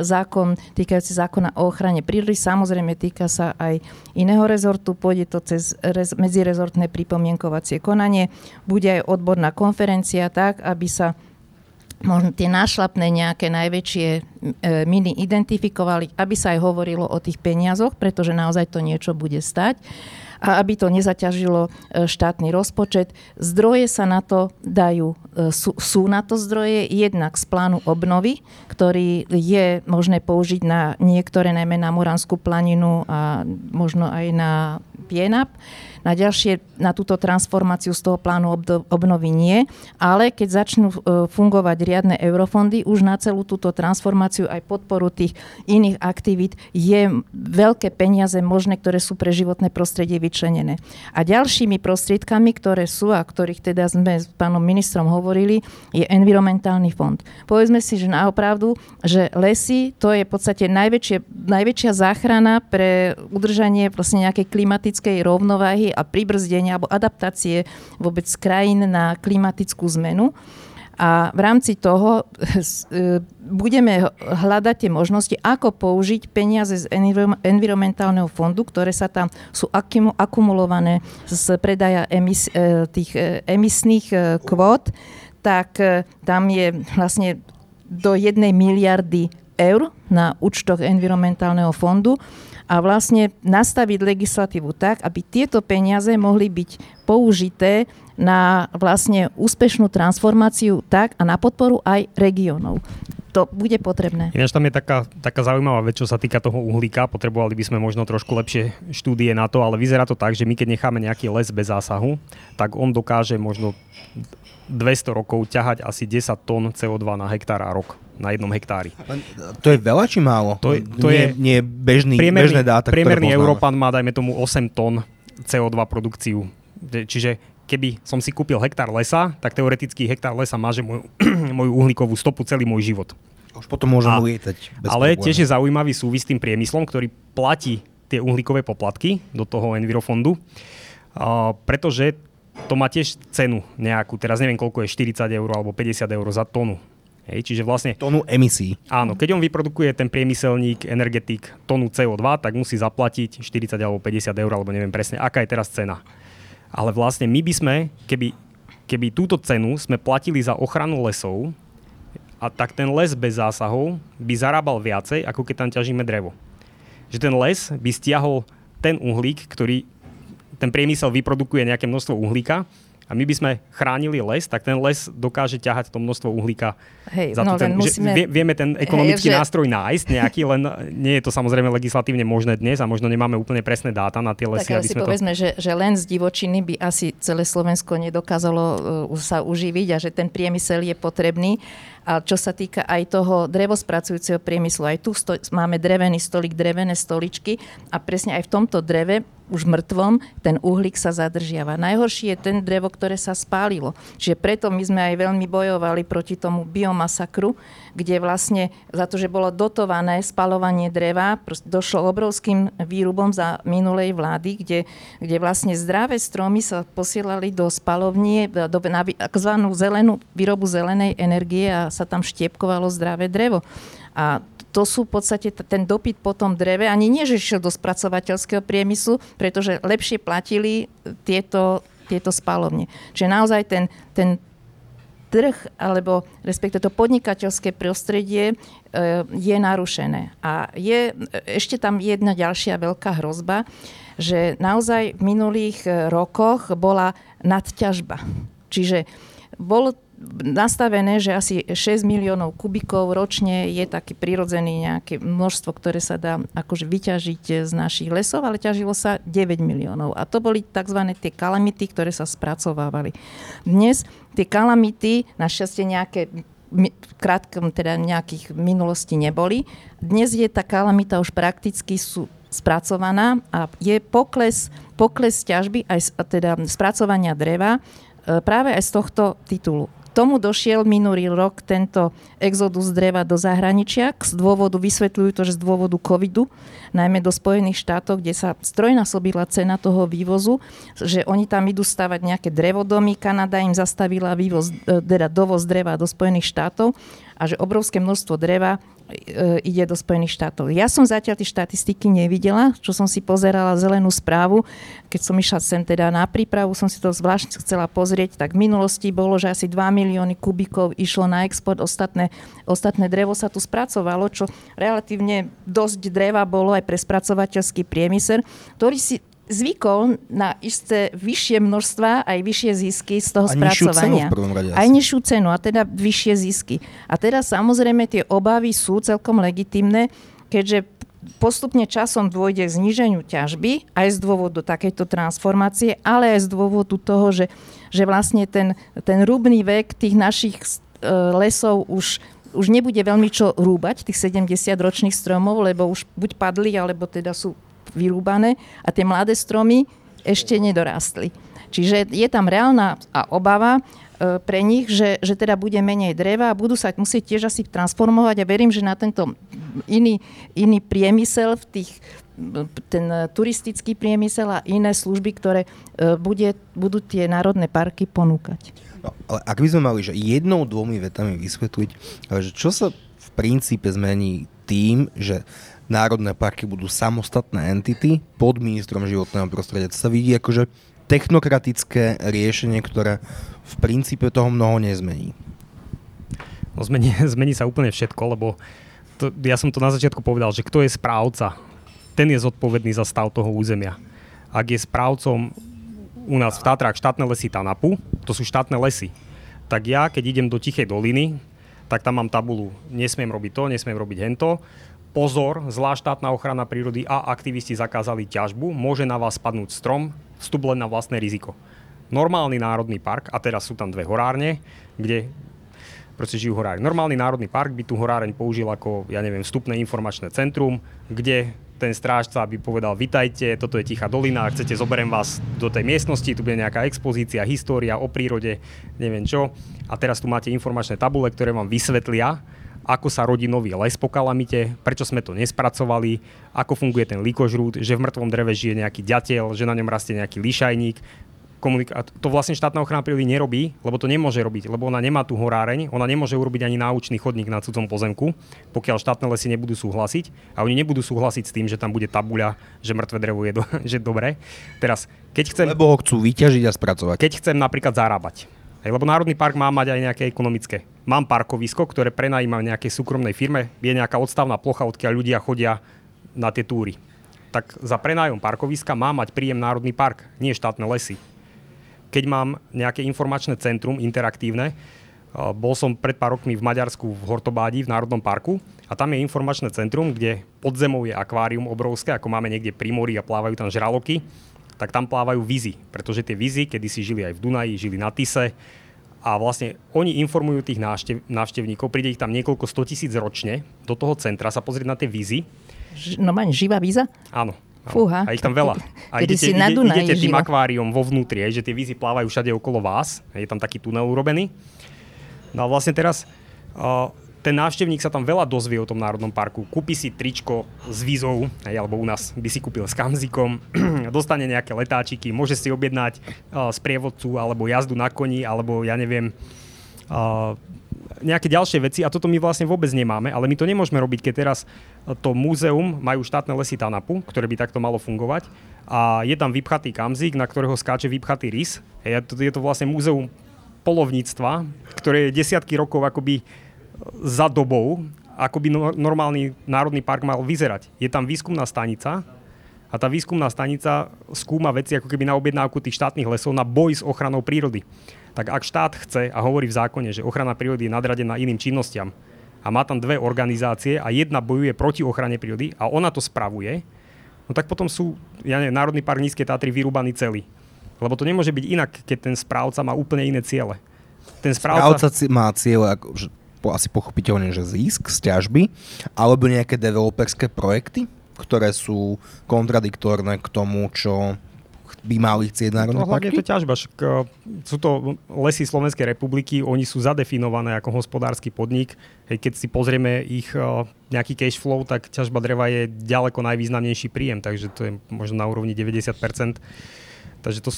B: zákon týkajúci zákona o ochrane prírody. Samozrejme týka sa aj iného rezortu. Pôjde to cez rez, medzirezortné pripomienkovacie konanie. Bude aj odborná konferencia tak, aby sa možno tie nášlapné nejaké najväčšie e, miny identifikovali, aby sa aj hovorilo o tých peniazoch, pretože naozaj to niečo bude stať a aby to nezaťažilo e, štátny rozpočet. Zdroje sa na to dajú, e, sú, sú na to zdroje jednak z plánu obnovy, ktorý je možné použiť na niektoré, najmä na Muranskú planinu a možno aj na Pienap na ďalšie, na túto transformáciu z toho plánu obnovy nie, ale keď začnú e, fungovať riadne eurofondy, už na celú túto transformáciu aj podporu tých iných aktivít je veľké peniaze možné, ktoré sú pre životné prostredie vyčlenené. A ďalšími prostriedkami, ktoré sú a ktorých teda sme s pánom ministrom hovorili, je environmentálny fond. Povedzme si, že naopravdu, že lesy to je v podstate najväčšie, najväčšia záchrana pre udržanie vlastne nejakej klimatickej rovnováhy a pribrzdenia alebo adaptácie vôbec krajín na klimatickú zmenu. A v rámci toho e, budeme hľadať tie možnosti, ako použiť peniaze z environmentálneho fondu, ktoré sa tam sú akumulované z predaja emis, e, tých emisných kvót, tak tam je vlastne do jednej miliardy eur na účtoch environmentálneho fondu a vlastne nastaviť legislatívu tak, aby tieto peniaze mohli byť použité na vlastne úspešnú transformáciu tak a na podporu aj regiónov. To bude potrebné.
C: Ináč tam je taká, taká zaujímavá vec, čo sa týka toho uhlíka. Potrebovali by sme možno trošku lepšie štúdie na to, ale vyzerá to tak, že my keď necháme nejaký les bez zásahu, tak on dokáže možno 200 rokov ťahať asi 10 tón CO2 na hektár a rok na jednom hektári.
A: To je veľa či málo?
C: To, je, to
A: nie,
C: je
A: nie bežný,
C: priemerný,
A: bežné dáta,
C: Priemerný Európan má, dajme tomu, 8 tón CO2 produkciu. Čiže keby som si kúpil hektár lesa, tak teoreticky hektár lesa máže moju, moju uhlíkovú stopu celý môj život.
A: Už potom môžem a, lietať.
C: Bez ale problému. tiež je zaujímavý súvis s tým priemyslom, ktorý platí tie uhlíkové poplatky do toho Envirofondu, uh, pretože to má tiež cenu nejakú, teraz neviem koľko je, 40 eur alebo 50 eur za tonu Hej, čiže vlastne...
A: Tónu emisí.
C: Áno, keď on vyprodukuje ten priemyselník, energetik tónu CO2, tak musí zaplatiť 40 alebo 50 eur, alebo neviem presne, aká je teraz cena. Ale vlastne my by sme, keby, keby túto cenu sme platili za ochranu lesov, a tak ten les bez zásahov by zarábal viacej, ako keď tam ťažíme drevo. Že ten les by stiahol ten uhlík, ktorý ten priemysel vyprodukuje nejaké množstvo uhlíka a my by sme chránili les, tak ten les dokáže ťahať to množstvo uhlíka
B: Hej, za no, ten, musíme...
C: vie, vieme ten ekonomický Hej, že... nástroj nájsť nejaký, len nie je to samozrejme legislatívne možné dnes a možno nemáme úplne presné dáta na tie lesy.
B: Tak ale si
C: sme
B: povedzme, to... že, že len z divočiny by asi celé Slovensko nedokázalo uh, sa uživiť a že ten priemysel je potrebný. A čo sa týka aj toho drevospracujúceho priemyslu, aj tu sto- máme drevený stolik, drevené stoličky a presne aj v tomto dreve už mŕtvom, ten uhlík sa zadržiava. Najhoršie je ten drevo, ktoré sa spálilo. Čiže preto my sme aj veľmi bojovali proti tomu biomasakru, kde vlastne za to, že bolo dotované spalovanie dreva, došlo obrovským výrubom za minulej vlády, kde, kde vlastne zdravé stromy sa posielali do spalovnie, do, na tzv. zelenú, výrobu zelenej energie a sa tam štiepkovalo zdravé drevo. A to sú v podstate ten dopyt po tom dreve, ani nie, že šiel do spracovateľského priemyslu, pretože lepšie platili tieto, tieto spalovne. Čiže naozaj ten, ten trh, alebo respektive to podnikateľské prostredie e, je narušené. A je ešte tam jedna ďalšia veľká hrozba, že naozaj v minulých rokoch bola nadťažba. Čiže bol nastavené, že asi 6 miliónov kubikov ročne je taký prirodzený nejaké množstvo, ktoré sa dá akože vyťažiť z našich lesov, ale ťažilo sa 9 miliónov. A to boli tzv. tie kalamity, ktoré sa spracovávali. Dnes tie kalamity, našťastie nejaké krátkom teda nejakých minulostí neboli. Dnes je tá kalamita už prakticky sú spracovaná a je pokles, pokles ťažby aj teda spracovania dreva e, práve aj z tohto titulu tomu došiel minulý rok tento exodus dreva do zahraničia. Z dôvodu, vysvetľujú to, že z dôvodu covidu, najmä do Spojených štátov, kde sa strojnásobila cena toho vývozu, že oni tam idú stavať nejaké drevodomy, Kanada im zastavila vývoz, e, teda dovoz dreva do Spojených štátov a že obrovské množstvo dreva ide do Spojených štátov. Ja som zatiaľ tie štatistiky nevidela, čo som si pozerala zelenú správu. Keď som išla sem teda na prípravu, som si to zvláštne chcela pozrieť, tak v minulosti bolo, že asi 2 milióny kubikov išlo na export, ostatné, ostatné drevo sa tu spracovalo, čo relatívne dosť dreva bolo aj pre spracovateľský priemysel, ktorý si zvykol na isté vyššie množstva, aj vyššie zisky z toho a spracovania.
A: Cenu v rade,
B: aj nižšiu cenu a teda vyššie zisky. A teraz samozrejme tie obavy sú celkom legitimné, keďže postupne časom dôjde k zníženiu ťažby aj z dôvodu takejto transformácie, ale aj z dôvodu toho, že, že vlastne ten, ten rúbný vek tých našich uh, lesov už už nebude veľmi čo rúbať, tých 70 ročných stromov, lebo už buď padli, alebo teda sú vyrúbané a tie mladé stromy ešte nedorástli. Čiže je tam reálna a obava e, pre nich, že, že teda bude menej dreva a budú sa musieť tiež asi transformovať a verím, že na tento iný, iný priemysel v tých ten turistický priemysel a iné služby, ktoré e, bude, budú tie národné parky ponúkať.
A: No, ale ak by sme mali, že jednou, dvomi vetami vysvetliť, že čo sa v princípe zmení tým, že národné parky budú samostatné entity pod ministrom životného prostredia. To sa vidí akože technokratické riešenie, ktoré v princípe toho mnoho nezmení.
C: No zmení, zmení sa úplne všetko, lebo to, ja som to na začiatku povedal, že kto je správca, ten je zodpovedný za stav toho územia. Ak je správcom u nás v Tatrách štátne lesy TANAPu, to sú štátne lesy, tak ja, keď idem do Tichej doliny, tak tam mám tabulu, nesmiem robiť to, nesmiem robiť hento pozor, zlá štátna ochrana prírody a aktivisti zakázali ťažbu, môže na vás spadnúť strom, vstup len na vlastné riziko. Normálny národný park, a teraz sú tam dve horárne, kde proste žijú horári. Normálny národný park by tu horáreň použil ako, ja neviem, vstupné informačné centrum, kde ten strážca by povedal, vitajte, toto je Tichá dolina, chcete, zoberiem vás do tej miestnosti, tu bude nejaká expozícia, história o prírode, neviem čo. A teraz tu máte informačné tabule, ktoré vám vysvetlia, ako sa rodí nový les po kalamite, prečo sme to nespracovali, ako funguje ten likožrút, že v mŕtvom dreve žije nejaký ďateľ, že na ňom rastie nejaký lišajník. Komunika- to vlastne štátna ochrana prírody nerobí, lebo to nemôže robiť, lebo ona nemá tú horáreň, ona nemôže urobiť ani náučný chodník na cudzom pozemku, pokiaľ štátne lesy nebudú súhlasiť a oni nebudú súhlasiť s tým, že tam bude tabuľa, že mŕtve drevo je do, že dobré. Teraz, keď chcem...
A: Lebo ho chcú vyťažiť a spracovať.
C: Keď chcem napríklad zarábať, Hej, lebo Národný park má mať aj nejaké ekonomické. Mám parkovisko, ktoré prenajímam nejakej súkromnej firme, je nejaká odstavná plocha, odkiaľ ľudia chodia na tie túry. Tak za prenájom parkoviska má mať príjem Národný park, nie štátne lesy. Keď mám nejaké informačné centrum interaktívne, bol som pred pár rokmi v Maďarsku v Hortobádi v Národnom parku a tam je informačné centrum, kde pod zemou je akvárium obrovské, ako máme niekde pri mori a plávajú tam žraloky tak tam plávajú vizy, pretože tie vizy kedy si žili aj v Dunaji, žili na Tise a vlastne oni informujú tých návštev, návštevníkov, príde ich tam niekoľko 100 tisíc ročne do toho centra sa pozrieť na tie vizy.
B: No máš živá víza?
C: Áno.
B: Fúha.
C: A ich tam veľa. A idete,
B: si na Dunaj
C: idete tým akváriom vo vnútri, že tie vízy plávajú všade okolo vás. Je tam taký tunel urobený. No a vlastne teraz uh, ten návštevník sa tam veľa dozvie o tom národnom parku. Kúpi si tričko s vízou, alebo u nás by si kúpil s kamzikom, dostane nejaké letáčiky, môže si objednať uh, sprievodcu, alebo jazdu na koni, alebo ja neviem, uh, nejaké ďalšie veci a toto my vlastne vôbec nemáme, ale my to nemôžeme robiť, keď teraz to múzeum majú štátne lesy Tanapu, ktoré by takto malo fungovať a je tam vypchatý kamzik, na ktorého skáče vypchatý rys. Je to, je to vlastne múzeum polovníctva, ktoré je desiatky rokov akoby za dobou, ako by no, normálny národný park mal vyzerať. Je tam výskumná stanica a tá výskumná stanica skúma veci ako keby na objednávku tých štátnych lesov na boj s ochranou prírody. Tak ak štát chce a hovorí v zákone, že ochrana prírody je nadradená iným činnostiam a má tam dve organizácie a jedna bojuje proti ochrane prírody a ona to spravuje, no tak potom sú, ja neviem, Národný park Nízke Tatry vyrúbaný celý. Lebo to nemôže byť inak, keď ten správca má úplne iné ciele.
A: Ten správca, správca má cieľ, ako, že, po, asi pochopiteľne, že zisk z ťažby, alebo nejaké developerské projekty, ktoré sú kontradiktorné k tomu, čo by mali chcieť národné
C: no, parky? to ťažba. Šak, e, sú to lesy Slovenskej republiky, oni sú zadefinované ako hospodársky podnik. Hej, keď si pozrieme ich uh, nejaký cash flow, tak ťažba dreva je ďaleko najvýznamnejší príjem, takže to je možno na úrovni 90%. Takže to,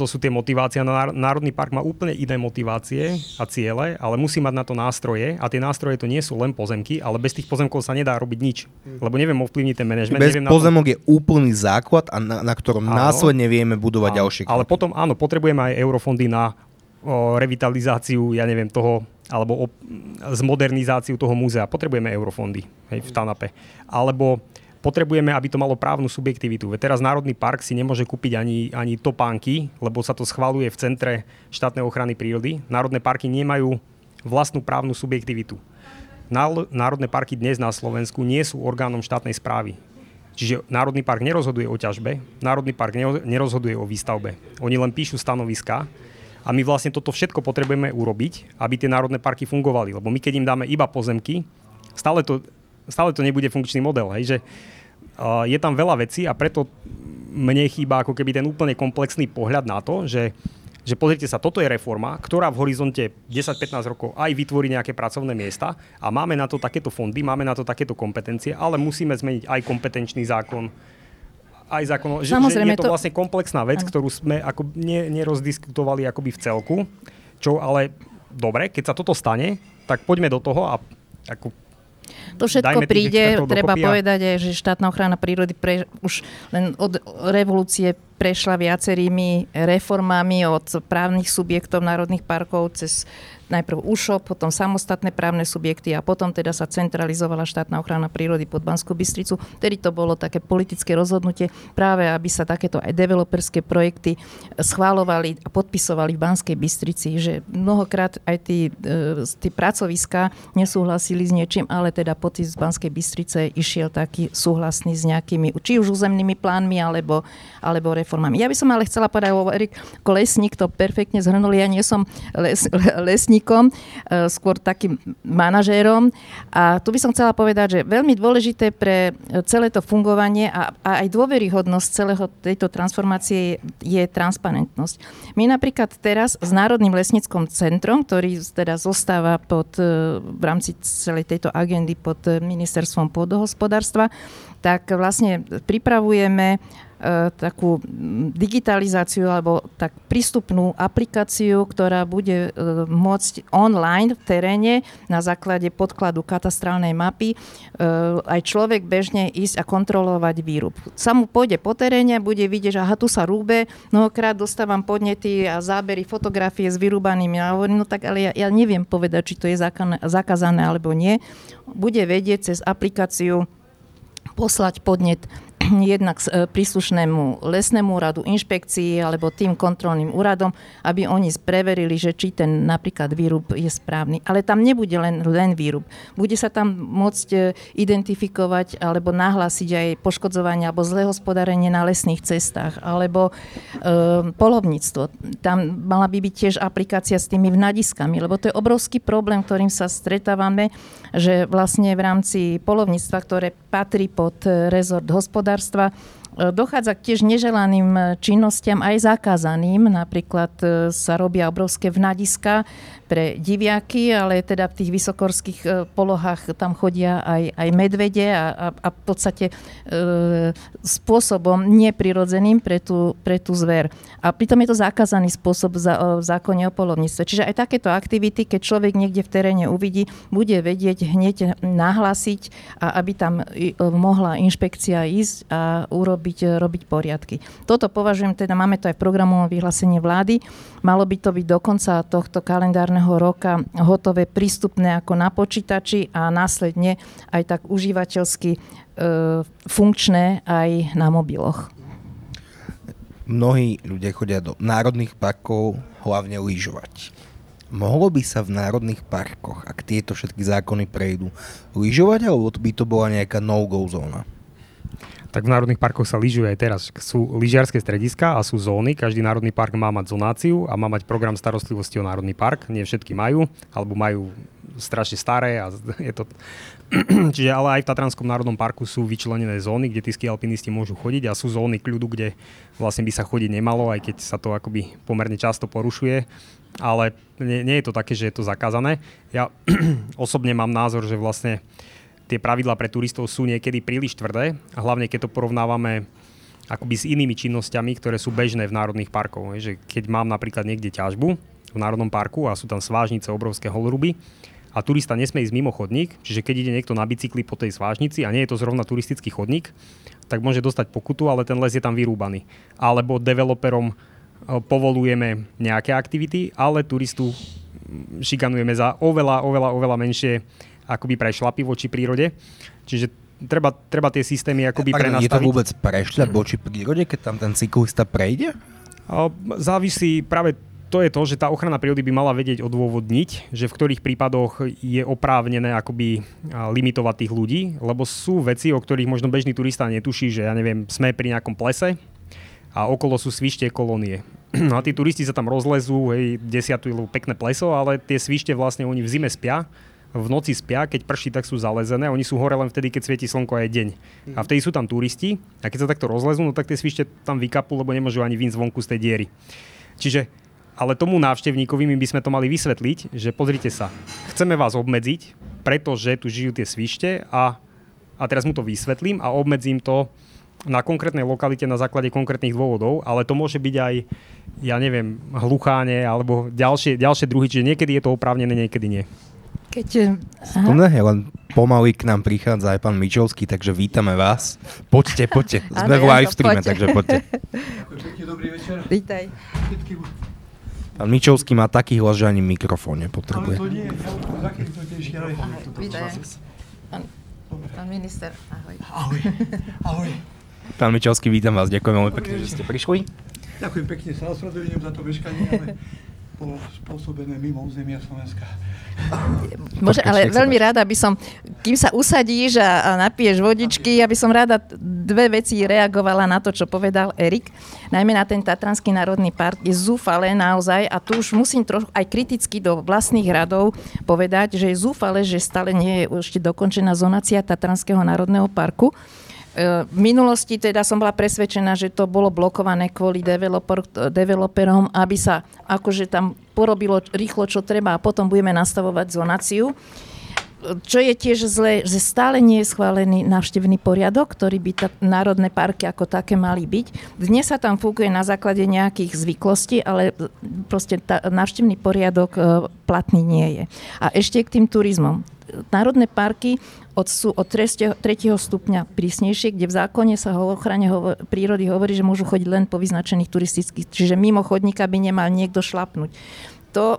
C: to sú tie motivácie. Národný park má úplne iné motivácie a ciele, ale musí mať na to nástroje a tie nástroje to nie sú len pozemky, ale bez tých pozemkov sa nedá robiť nič, lebo neviem ovplyvniť ten manažment.
A: Bez pozemok tom... je úplný základ, a na, na ktorom áno, následne vieme budovať áno, ďalšie
C: Ale potom áno, potrebujeme aj eurofondy na o, revitalizáciu, ja neviem, toho alebo o, zmodernizáciu toho múzea. Potrebujeme eurofondy hej, v TANAPE. Alebo potrebujeme, aby to malo právnu subjektivitu. Veď teraz Národný park si nemôže kúpiť ani, ani topánky, lebo sa to schvaluje v centre štátnej ochrany prírody. Národné parky nemajú vlastnú právnu subjektivitu. Národné parky dnes na Slovensku nie sú orgánom štátnej správy. Čiže Národný park nerozhoduje o ťažbe, Národný park nerozhoduje o výstavbe. Oni len píšu stanoviska a my vlastne toto všetko potrebujeme urobiť, aby tie národné parky fungovali. Lebo my keď im dáme iba pozemky, stále to stále to nebude funkčný model. Hej, že uh, je tam veľa vecí a preto mne chýba ako keby ten úplne komplexný pohľad na to, že že pozrite sa, toto je reforma, ktorá v horizonte 10-15 rokov aj vytvorí nejaké pracovné miesta a máme na to takéto fondy, máme na to takéto kompetencie, ale musíme zmeniť aj kompetenčný zákon, aj zákon, že, že je to, to vlastne komplexná vec, ktorú sme ako ne, nerozdiskutovali akoby v celku, čo ale dobre, keď sa toto stane, tak poďme do toho a ako
B: to všetko príde, treba dokopia. povedať aj, že štátna ochrana prírody pre, už len od revolúcie prešla viacerými reformami od právnych subjektov národných parkov cez najprv UŠO, potom samostatné právne subjekty a potom teda sa centralizovala štátna ochrana prírody pod Banskú Bystricu. Tedy to bolo také politické rozhodnutie práve, aby sa takéto aj developerské projekty schválovali a podpisovali v Banskej Bystrici, že mnohokrát aj tí, e, tí pracoviska nesúhlasili s niečím, ale teda podpis z Banskej Bystrice išiel taký súhlasný s nejakými, či už územnými plánmi, alebo, alebo reformami. Ja by som ale chcela povedať, Erik Kolesník to perfektne zhrnul, ja nie som les, lesník, obchodníkom, e, skôr takým manažérom. A tu by som chcela povedať, že veľmi dôležité pre celé to fungovanie a, a aj dôveryhodnosť celého tejto transformácie je, transparentnosť. My napríklad teraz s Národným lesnickom centrom, ktorý teda zostáva pod, e, v rámci celej tejto agendy pod ministerstvom pôdohospodárstva, tak vlastne pripravujeme E, takú digitalizáciu alebo tak prístupnú aplikáciu, ktorá bude e, môcť online v teréne na základe podkladu katastrálnej mapy e, aj človek bežne ísť a kontrolovať výrub. Sam pôjde po teréne, bude vidieť, že aha, tu sa rúbe, mnohokrát dostávam podnety a zábery, fotografie s vyrúbanými. Ja hovorím, no tak ale ja, ja neviem povedať, či to je zakázané alebo nie. Bude vedieť cez aplikáciu poslať podnet jednak e, príslušnému lesnému úradu, inšpekcii alebo tým kontrolným úradom, aby oni preverili, že či ten napríklad výrub je správny. Ale tam nebude len, len výrub. Bude sa tam môcť e, identifikovať alebo nahlásiť aj poškodzovanie alebo zlé hospodárenie na lesných cestách alebo e, polovníctvo. Tam mala by byť tiež aplikácia s tými vnadiskami, lebo to je obrovský problém, ktorým sa stretávame, že vlastne v rámci polovníctva, ktoré patrí pod rezort hospodárstva, hospodárstva E, dochádza k tiež neželaným e, činnostiam, aj zakázaným. Napríklad e, sa robia obrovské vnadiska pre diviaky, ale teda v tých vysokorských polohách tam chodia aj, aj medvede a, a, a v podstate e, spôsobom neprirodzeným pre tú, pre tú zver. A pritom je to zakázaný spôsob za, v zákone o polovníctve. Čiže aj takéto aktivity, keď človek niekde v teréne uvidí, bude vedieť hneď nahlásiť, a aby tam mohla inšpekcia ísť a urobiť robiť, e, robiť poriadky. Toto považujem, teda máme to aj v programovom vyhlásení vlády, malo by to byť do konca tohto kalendárneho roka hotové, prístupné ako na počítači a následne aj tak užívateľsky e, funkčné aj na mobiloch.
A: mnohí ľudia chodia do národných parkov hlavne lyžovať. Mohlo by sa v národných parkoch, ak tieto všetky zákony prejdú, lyžovať, alebo by to bola nejaká no-go zóna?
C: Tak v národných parkoch sa lyžuje aj teraz. Sú lyžiarske strediska a sú zóny. Každý národný park má mať zonáciu a má mať program starostlivosti o národný park. Nie všetky majú, alebo majú strašne staré a je to... Čiže ale aj v Tatranskom národnom parku sú vyčlenené zóny, kde tí alpinisti môžu chodiť a sú zóny kľudu, kde vlastne by sa chodiť nemalo, aj keď sa to akoby pomerne často porušuje. Ale nie, nie je to také, že je to zakázané. Ja osobne mám názor, že vlastne tie pravidlá pre turistov sú niekedy príliš tvrdé, hlavne keď to porovnávame akoby s inými činnosťami, ktoré sú bežné v národných parkoch. Že keď mám napríklad niekde ťažbu v národnom parku a sú tam svážnice, obrovské holruby a turista nesmie ísť mimo chodník, čiže keď ide niekto na bicykli po tej svážnici a nie je to zrovna turistický chodník, tak môže dostať pokutu, ale ten les je tam vyrúbaný. Alebo developerom e, povolujeme nejaké aktivity, ale turistu šikanujeme za oveľa, oveľa, oveľa menšie akoby prešlapy voči prírode. Čiže treba, treba tie systémy akoby prenastaviť.
A: Je to vôbec prešľap voči prírode, keď tam ten cyklista prejde?
C: Závisí práve to je to, že tá ochrana prírody by mala vedieť odôvodniť, že v ktorých prípadoch je oprávnené akoby limitovať tých ľudí, lebo sú veci, o ktorých možno bežný turista netuší, že ja neviem, sme pri nejakom plese a okolo sú svište kolónie. No a tí turisti sa tam rozlezú, hej, desiatujú pekné pleso, ale tie svište vlastne oni v zime spia v noci spia, keď prší, tak sú zalezené. Oni sú hore len vtedy, keď svieti slnko a je deň. Mm. A vtedy sú tam turisti a keď sa takto rozlezú, no tak tie svište tam vykapú, lebo nemôžu ani vín zvonku z tej diery. Čiže ale tomu návštevníkovi my by sme to mali vysvetliť, že pozrite sa, chceme vás obmedziť, pretože tu žijú tie svište a, a teraz mu to vysvetlím a obmedzím to na konkrétnej lokalite na základe konkrétnych dôvodov, ale to môže byť aj, ja neviem, hlucháne alebo ďalšie, ďalšie druhy, čiže niekedy je to oprávnené, niekedy nie.
B: Keď...
A: Sekunde, len pomaly k nám prichádza aj pán Mičovský, takže vítame vás. Poďte, poďte. Sme v live streame, takže poďte.
D: dobrý večer.
B: Vítaj.
A: Pán Mičovský má taký hlas, že ani mikrofón nepotrebuje.
D: Ale to nie, tiež
B: Vítaj. Pán, pán minister, ahoj.
D: Ahoj, ahoj.
A: Pán Mičovský, vítam vás, ďakujem veľmi pekne, že ste prišli.
D: Ďakujem pekne, sa ospravedlňujem za to bežkanie, ale spôsobené mimo územia Slovenska.
B: Môže, ale veľmi rada by som, kým sa usadíš a napiješ vodičky, ja by som rada dve veci reagovala na to, čo povedal Erik. Najmä na ten Tatranský národný park je zúfale naozaj a tu už musím trochu aj kriticky do vlastných radov povedať, že je zúfale, že stále nie je ešte dokončená zonácia Tatranského národného parku. E, v minulosti teda som bola presvedčená, že to bolo blokované kvôli developer, developerom, aby sa akože tam porobilo rýchlo, čo treba a potom budeme nastavovať zonáciu. Čo je tiež zlé, že stále nie je schválený návštevný poriadok, ktorý by tá, národné parky ako také mali byť. Dnes sa tam fúkuje na základe nejakých zvyklostí, ale proste tá, návštevný poriadok e, platný nie je. A ešte k tým turizmom. Národné parky od, sú od 3. stupňa prísnejšie, kde v zákone sa o ochrane hovor, prírody hovorí, že môžu chodiť len po vyznačených turistických, čiže mimo chodníka by nemal niekto šlapnúť. To e,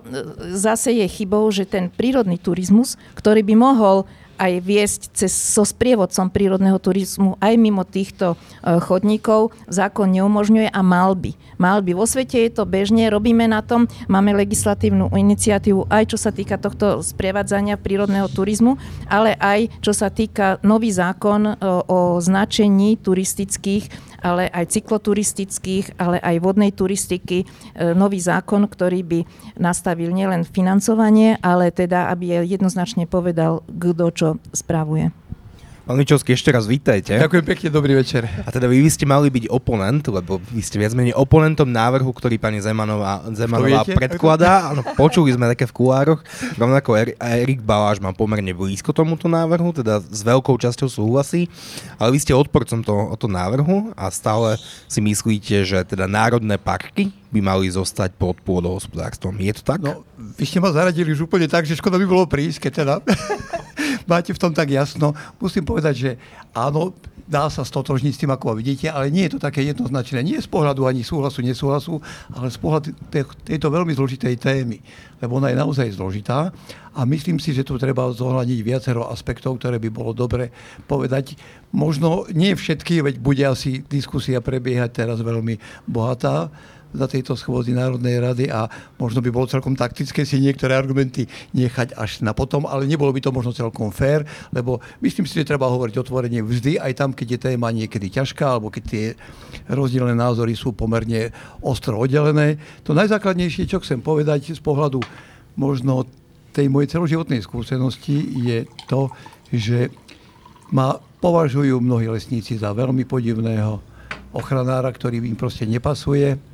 B: zase je chybou, že ten prírodný turizmus, ktorý by mohol aj viesť cez, so sprievodcom prírodného turizmu aj mimo týchto e, chodníkov. Zákon neumožňuje a mal by. Mal by. Vo svete je to bežne, robíme na tom, máme legislatívnu iniciatívu aj čo sa týka tohto sprievádzania prírodného turizmu, ale aj čo sa týka nový zákon o, e, o značení turistických ale aj cykloturistických, ale aj vodnej turistiky, e, nový zákon, ktorý by nastavil nielen financovanie, ale teda, aby jednoznačne povedal, kto čo spravuje.
A: Pán Mičovský, ešte raz vítajte.
D: Ďakujem pekne, dobrý večer.
A: A teda vy by ste mali byť oponent, lebo vy ste viac menej oponentom návrhu, ktorý pani Zemanová, Zemanová predkladá. Áno, počuli sme také v kulároch. Rovnako Erik Baláš má pomerne blízko tomuto návrhu, teda s veľkou časťou súhlasí. Ale vy ste odporcom toho, to návrhu a stále si myslíte, že teda národné parky by mali zostať pod pôdohospodárstvom. Je to tak?
D: No, vy ste ma zaradili už úplne tak, že škoda by bolo prísť, keď teda máte v tom tak jasno. Musím povedať, že áno, dá sa stotožniť s tým, ako vidíte, ale nie je to také jednoznačné. Nie z pohľadu ani súhlasu, nesúhlasu, ale z pohľadu tejto veľmi zložitej témy. Lebo ona je naozaj zložitá a myslím si, že tu treba zohľadniť viacero aspektov, ktoré by bolo dobre povedať. Možno nie všetky, veď bude asi diskusia prebiehať teraz veľmi bohatá, za tejto schôdzi Národnej rady a možno by bolo celkom taktické si niektoré argumenty nechať až na potom, ale nebolo by to možno celkom fér, lebo myslím si, že treba hovoriť otvorene vždy, aj tam, keď je téma niekedy ťažká, alebo keď tie rozdielne názory sú pomerne ostro oddelené. To najzákladnejšie, čo chcem povedať z pohľadu možno tej mojej celoživotnej skúsenosti je to, že ma považujú mnohí lesníci za veľmi podivného ochranára, ktorý im proste nepasuje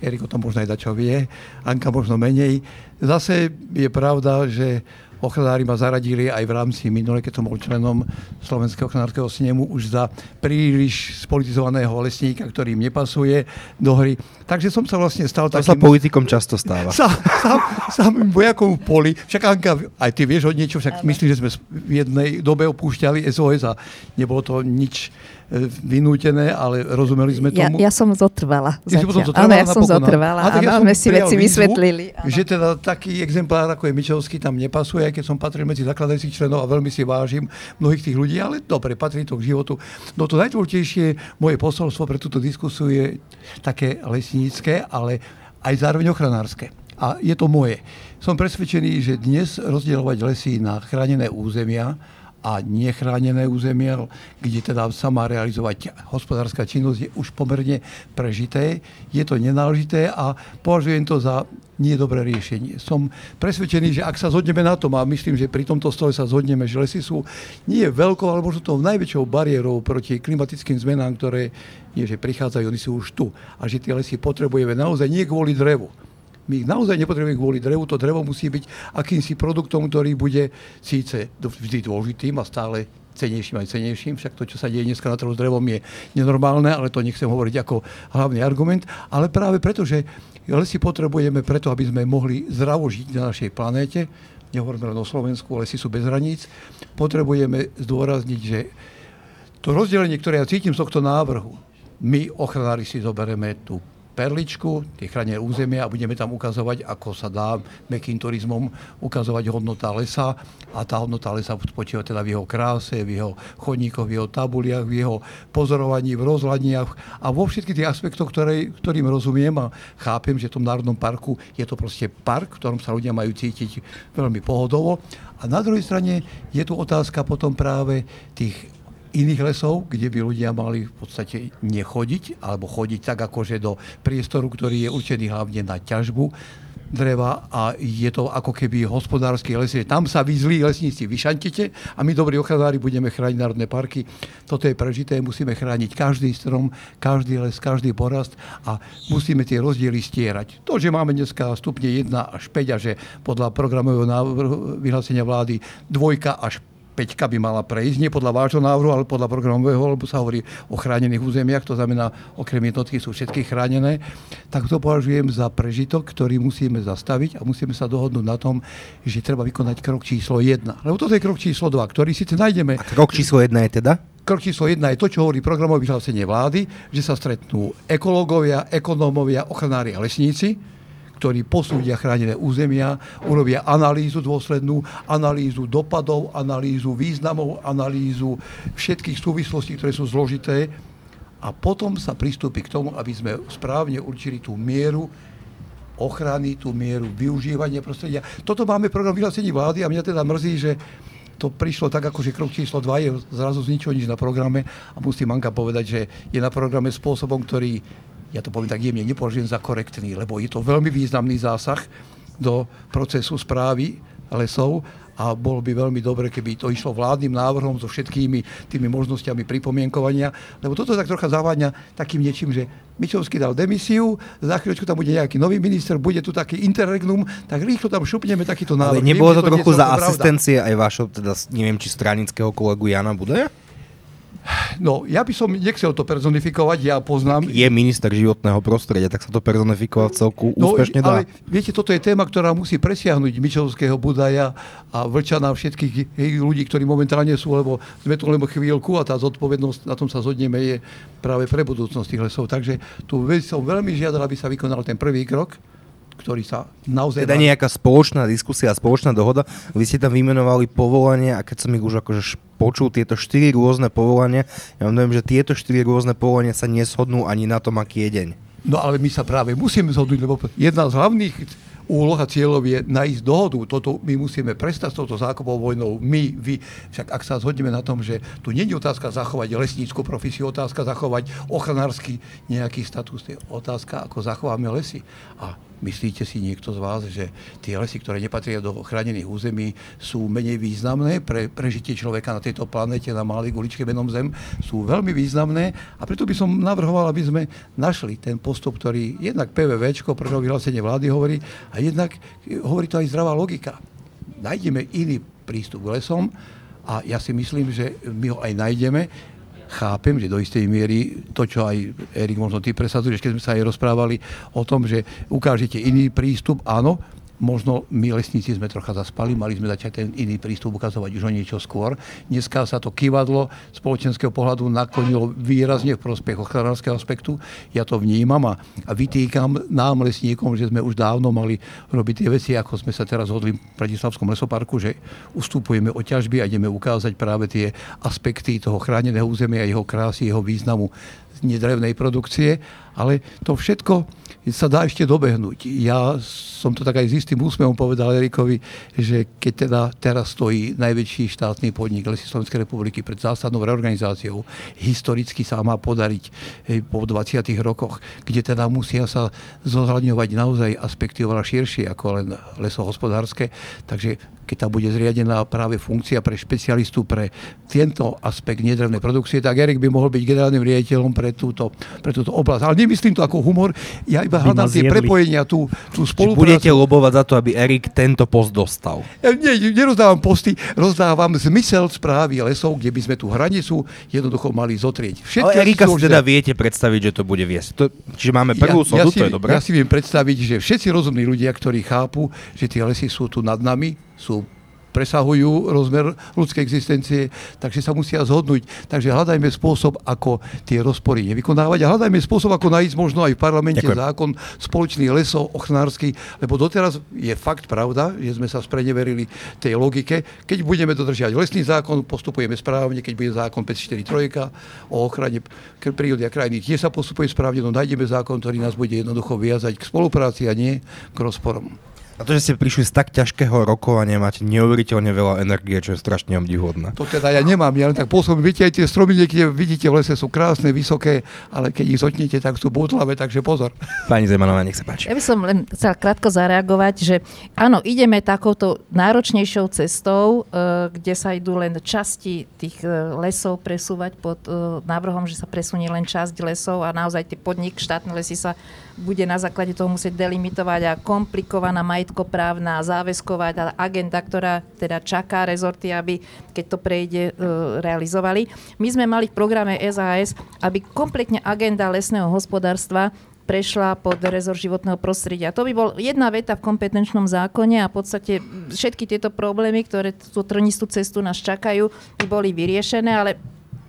D: Erik o tom možno aj dačo vie, Anka možno menej. Zase je pravda, že ochranári ma zaradili aj v rámci minule, keď som bol členom Slovenského ochranárskeho snemu, už za príliš spolitizovaného lesníka, ktorý im nepasuje do hry. Takže som sa vlastne stal
A: to takým... sa politikom často stáva.
D: Sa, sám, samým vojakom v poli. Však Anka, aj ty vieš o niečo, však myslím, že sme v jednej dobe opúšťali SOS a nebolo to nič vynútené, ale rozumeli sme tomu.
B: Ja, ja som zotrvala. Áno, ja som zotrvala. A ja sme si veci vysvetlili.
D: Áno. Že teda taký exemplár, ako je Mičovský, tam nepasuje, aj keď som patril medzi zakladajúcich členov a veľmi si vážim mnohých tých ľudí, ale dobre, patrí to k životu. No to najdôležitejšie moje posolstvo pre túto diskusiu je také lesnícke, ale aj zároveň ochranárske. A je to moje. Som presvedčený, že dnes rozdielovať lesy na chránené územia a nechránené územia, kde teda sa má realizovať hospodárska činnosť, je už pomerne prežité. Je to nenáležité a považujem to za nie dobré riešenie. Som presvedčený, že ak sa zhodneme na tom, a myslím, že pri tomto stole sa zhodneme, že lesy sú nie veľkou, ale možno tou najväčšou bariérou proti klimatickým zmenám, ktoré nie, že prichádzajú, oni sú už tu. A že tie lesy potrebujeme naozaj nie kvôli drevu, my ich naozaj nepotrebujeme kvôli drevu. To drevo musí byť akýmsi produktom, ktorý bude síce vždy dôležitým a stále cenejším aj cenejším. Však to, čo sa deje dneska na trhu s drevom, je nenormálne, ale to nechcem hovoriť ako hlavný argument. Ale práve preto, že lesy potrebujeme preto, aby sme mohli zdravo žiť na našej planéte, nehovoríme len o Slovensku, lesy sú bez hraníc, potrebujeme zdôrazniť, že to rozdelenie, ktoré ja cítim z tohto návrhu, my ochranári si zoberieme tú perličku, tie chránené územia a budeme tam ukazovať, ako sa dá mekým turizmom ukazovať hodnota lesa a tá hodnota lesa spočíva teda v jeho kráse, v jeho chodníkoch, v jeho tabuliach, v jeho pozorovaní, v rozhľadniach a vo všetkých tých aspektoch, ktoré, ktorým rozumiem a chápem, že v tom Národnom parku je to proste park, v ktorom sa ľudia majú cítiť veľmi pohodovo. A na druhej strane je tu otázka potom práve tých iných lesov, kde by ľudia mali v podstate nechodiť, alebo chodiť tak akože do priestoru, ktorý je určený hlavne na ťažbu dreva a je to ako keby hospodársky les. Tam sa vy zlí lesníci vyšantite a my dobrí ochranári budeme chrániť národné parky. Toto je prežité, musíme chrániť každý strom, každý les, každý porast a musíme tie rozdiely stierať. To, že máme dneska stupne 1 až 5 a že podľa programového vyhlásenia vlády dvojka až Peťka by mala prejsť, nie podľa vášho návrhu, ale podľa programového, lebo sa hovorí o chránených územiach, to znamená, okrem jednotky sú všetky chránené, tak to považujem za prežitok, ktorý musíme zastaviť a musíme sa dohodnúť na tom, že treba vykonať krok číslo 1. Lebo toto je krok číslo 2, ktorý síce nájdeme.
A: A krok číslo 1 je teda?
D: Krok číslo 1 je to, čo hovorí programové vyhlásenie vlády, že sa stretnú ekológovia, ekonómovia, ochranári a lesníci, ktorí posúdia chránené územia, urobia analýzu dôslednú, analýzu dopadov, analýzu významov, analýzu všetkých súvislostí, ktoré sú zložité a potom sa pristúpi k tomu, aby sme správne určili tú mieru ochrany, tú mieru využívania prostredia. Toto máme program vyhlásení vlády a mňa teda mrzí, že to prišlo tak, ako že krok číslo 2 je zrazu z ničoho nič na programe a musím Anka povedať, že je na programe spôsobom, ktorý ja to poviem tak jemne, nepovažujem za korektný, lebo je to veľmi významný zásah do procesu správy lesov a bolo by veľmi dobre, keby to išlo vládnym návrhom so všetkými tými možnosťami pripomienkovania, lebo toto tak trocha zaváňa takým niečím, že Mičovský dal demisiu, za chvíľočku tam bude nejaký nový minister, bude tu taký interregnum, tak rýchlo tam šupneme takýto návrh.
A: Ale nebolo to, to trochu za asistencie aj vašho, teda neviem, či stranického kolegu Jana Budaja?
D: No, ja by som nechcel to personifikovať, ja poznám...
A: Je minister životného prostredia, tak sa to personifikovať celku
D: No,
A: úspešne dá.
D: ale viete, toto je téma, ktorá musí presiahnuť Mičovského Budaja a Vlčana všetkých ľudí, ktorí momentálne sú, lebo sme tu len chvíľku a tá zodpovednosť, na tom sa zhodneme, je práve pre budúcnosť tých lesov. Takže tu som veľmi žiadal, aby sa vykonal ten prvý krok, ktorý sa naozaj...
A: Teda nejaká spoločná diskusia, spoločná dohoda. Vy ste tam vymenovali povolania a keď som ich už akože počul tieto štyri rôzne povolania, ja vám poviem, že tieto štyri rôzne povolania sa neshodnú ani na tom, aký je deň.
D: No ale my sa práve musíme zhodnúť, lebo jedna z hlavných úloh a cieľov je nájsť dohodu. Toto my musíme prestať s touto zákopovou vojnou. My, vy. Však ak sa zhodneme na tom, že tu nie je otázka zachovať lesnícku profesiu, otázka zachovať ochranársky nejaký status, je otázka, ako zachováme lesy. A Myslíte si niekto z vás, že tie lesy, ktoré nepatria do chránených území, sú menej významné pre prežitie človeka na tejto planete, na malej guličke menom Zem? Sú veľmi významné a preto by som navrhoval, aby sme našli ten postup, ktorý jednak PVV, prvé vyhlásenie vlády hovorí, jednak hovorí to aj zdravá logika. Nájdeme iný prístup k lesom a ja si myslím, že my ho aj nájdeme chápem, že do istej miery to, čo aj Erik, možno ty presadzuješ, keď sme sa aj rozprávali o tom, že ukážete iný prístup, áno, možno my lesníci sme trocha zaspali, mali sme začať ten iný prístup ukazovať už o niečo skôr. Dneska sa to kývadlo spoločenského pohľadu naklonilo výrazne v prospech ochranárskeho aspektu. Ja to vnímam a, vytýkam nám lesníkom, že sme už dávno mali robiť tie veci, ako sme sa teraz hodli v Bratislavskom lesoparku, že ustupujeme od ťažby a ideme ukázať práve tie aspekty toho chráneného územia, jeho krásy, jeho významu nedrevnej produkcie, ale to všetko sa dá ešte dobehnúť. Ja som to tak aj s istým úsmevom povedal Erikovi, že keď teda teraz stojí najväčší štátny podnik Lesy Slovenskej republiky pred zásadnou reorganizáciou, historicky sa má podariť po 20 rokoch, kde teda musia sa zohľadňovať naozaj aspekty oveľa širšie ako len lesohospodárske, takže keď tam bude zriadená práve funkcia pre špecialistu pre tento aspekt nedrevnej produkcie, tak Erik by mohol byť generálnym riaditeľom pre túto, pre túto oblasť. Ale nemyslím to ako humor, ja iba hľadám tie prepojenia, tú, tú
A: Či
D: spoluprácu.
A: budete lobovať za to, aby Erik tento post dostal?
D: Ja nie, nerozdávam posty, rozdávam zmysel správy lesov, kde by sme tú hranicu jednoducho mali zotrieť.
A: Ale Erika si teda viete predstaviť, že to bude viesť. To, čiže máme prvú
D: ja,
A: sodu,
D: si,
A: to je dobré.
D: Ja si viem predstaviť, že všetci rozumní ľudia, ktorí chápu, že tie lesy sú tu nad nami, sú presahujú rozmer ľudskej existencie, takže sa musia zhodnúť. Takže hľadajme spôsob, ako tie rozpory nevykonávať a hľadajme spôsob, ako nájsť možno aj v parlamente
A: Ďakujem.
D: zákon spoločný lesov ochranársky, lebo doteraz je fakt pravda, že sme sa spreneverili tej logike. Keď budeme dodržiavať lesný zákon, postupujeme správne, keď bude zákon 543 o ochrane prírody a krajiny, tie sa postupuje správne, no nájdeme zákon, ktorý nás bude jednoducho viazať k spolupráci a nie k rozporom.
A: A to, že ste prišli z tak ťažkého rokovania, máte neuveriteľne veľa energie, čo je strašne obdivuhodné.
D: To teda ja nemám, ja len tak pôsobím. Viete, aj tie stromy, niekde vidíte v lese, sú krásne, vysoké, ale keď ich zotnete, tak sú bútlavé, takže pozor.
A: Pani Zemanová, nech sa páči.
B: Ja by som len chcela krátko zareagovať, že áno, ideme takouto náročnejšou cestou, e, kde sa idú len časti tých e, lesov presúvať pod e, návrhom, že sa presunie len časť lesov a naozaj tie podnik, štátne lesy sa bude na základe toho musieť delimitovať a komplikovaná majetkoprávna, záväzková tá agenda, ktorá teda čaká rezorty, aby keď to prejde, e, realizovali. My sme mali v programe SAS, aby kompletne agenda lesného hospodárstva prešla pod rezort životného prostredia. To by bol jedna veta v kompetenčnom zákone a v podstate všetky tieto problémy, ktoré tú trnistú cestu nás čakajú, by boli vyriešené, ale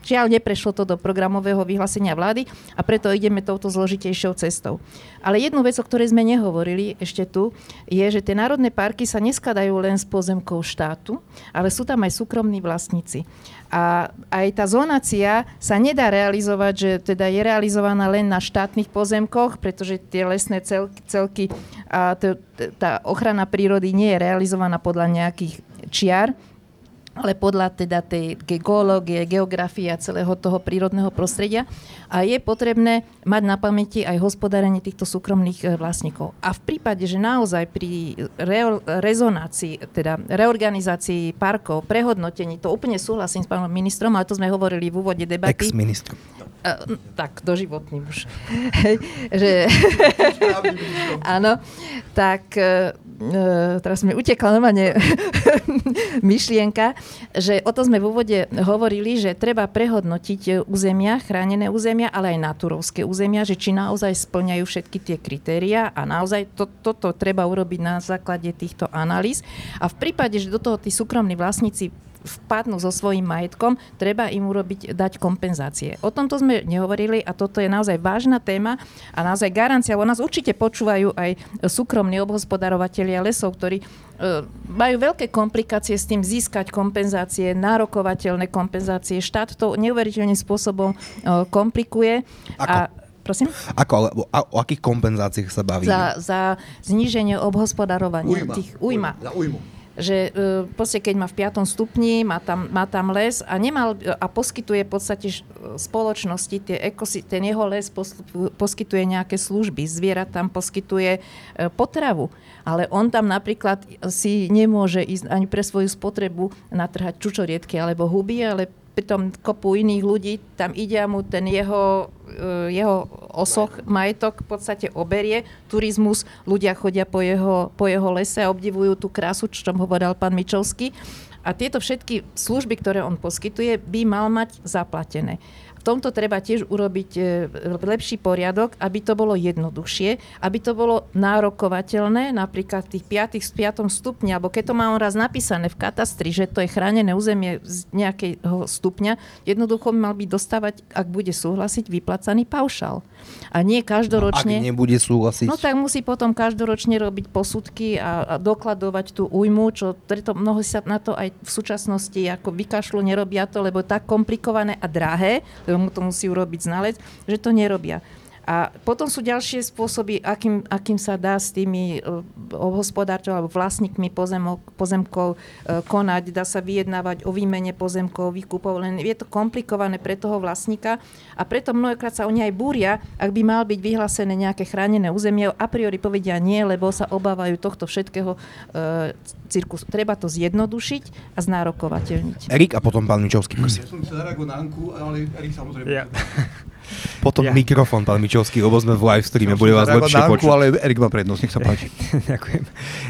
B: Žiaľ, neprešlo to do programového vyhlásenia vlády a preto ideme touto zložitejšou cestou. Ale jednu vec, o ktorej sme nehovorili ešte tu, je, že tie národné parky sa neskladajú len z pozemkov štátu, ale sú tam aj súkromní vlastníci. A aj tá zonácia sa nedá realizovať, že teda je realizovaná len na štátnych pozemkoch, pretože tie lesné cel, celky a t- t- tá ochrana prírody nie je realizovaná podľa nejakých čiar, ale podľa teda tej geológie, geografie a celého toho prírodného prostredia. A je potrebné mať na pamäti aj hospodárenie týchto súkromných e, vlastníkov. A v prípade, že naozaj pri reo- rezonácii, teda reorganizácii parkov, prehodnotení, to úplne súhlasím s pánom ministrom, ale to sme hovorili v úvode debaty.
A: Ex-ministr.
B: Uh, tak, doživotný už. že, áno, tak uh, teraz mi utekla normálne myšlienka, že o tom sme v úvode hovorili, že treba prehodnotiť územia, chránené územia, ale aj naturovské územia, že či naozaj splňajú všetky tie kritéria a naozaj to, toto treba urobiť na základe týchto analýz. A v prípade, že do toho tí súkromní vlastníci vpadnú so svojím majetkom, treba im urobiť, dať kompenzácie. O tomto sme nehovorili a toto je naozaj vážna téma a naozaj garancia, o nás určite počúvajú aj súkromní obhospodarovateľia lesov, ktorí e, majú veľké komplikácie s tým získať kompenzácie, nárokovateľné kompenzácie. Štát to neuveriteľným spôsobom e, komplikuje.
A: Ako?
B: A Prosím?
A: Ako, ale, a, o akých kompenzáciách sa bavíme?
B: Za, za zníženie obhospodarovania.
D: Ujma.
B: Tých, ujma.
D: Za ujmu
B: že uh, proste keď má v 5. stupni, má tam, má tam les a, nemal, a poskytuje v podstate spoločnosti, tie ekosi, ten jeho les pos, poskytuje nejaké služby, zviera tam poskytuje uh, potravu, ale on tam napríklad si nemôže ísť ani pre svoju spotrebu natrhať čučoriedky alebo huby, ale pritom kopu iných ľudí, tam ide a mu ten jeho, e, jeho osoch, majetok v podstate oberie. Turizmus, ľudia chodia po jeho, po jeho lese a obdivujú tú krásu, čo hovoril pán Mičovský. A tieto všetky služby, ktoré on poskytuje, by mal mať zaplatené tomto treba tiež urobiť e, lepší poriadok, aby to bolo jednoduchšie, aby to bolo nárokovateľné, napríklad v tých 5. z 5. stupňa, alebo keď to má on raz napísané v katastri, že to je chránené územie z nejakého stupňa, jednoducho mal by dostávať, ak bude súhlasiť, vyplacaný paušal. A nie každoročne...
A: No, ak nebude súhlasiť.
B: No tak musí potom každoročne robiť posudky a, a dokladovať tú újmu, čo preto mnoho sa na to aj v súčasnosti ako vykašľu, nerobia to, lebo tak komplikované a drahé, lebo mu to musí urobiť znalec, že to nerobia. A potom sú ďalšie spôsoby, akým, akým sa dá s tými uh, hospodárčov alebo vlastníkmi pozemok, pozemkov uh, konať. Dá sa vyjednávať o výmene pozemkov, výkupov, len je to komplikované pre toho vlastníka a preto mnohokrát sa oni aj búria, ak by mal byť vyhlásené nejaké chránené územie, a priori povedia nie, lebo sa obávajú tohto všetkého uh, cirkus. Treba to zjednodušiť a znárokovateľniť.
A: Erik a potom pán Mičovský,
D: prosím. Ja som chcel na Anku, ale Erik samozrejme. Ja.
A: Potom ja. mikrofón, pán Mičovský, lebo sme v live streame, bude vás lepšie počuť.
D: ale Erik má prednosť, nech sa páči.
C: Ďakujem.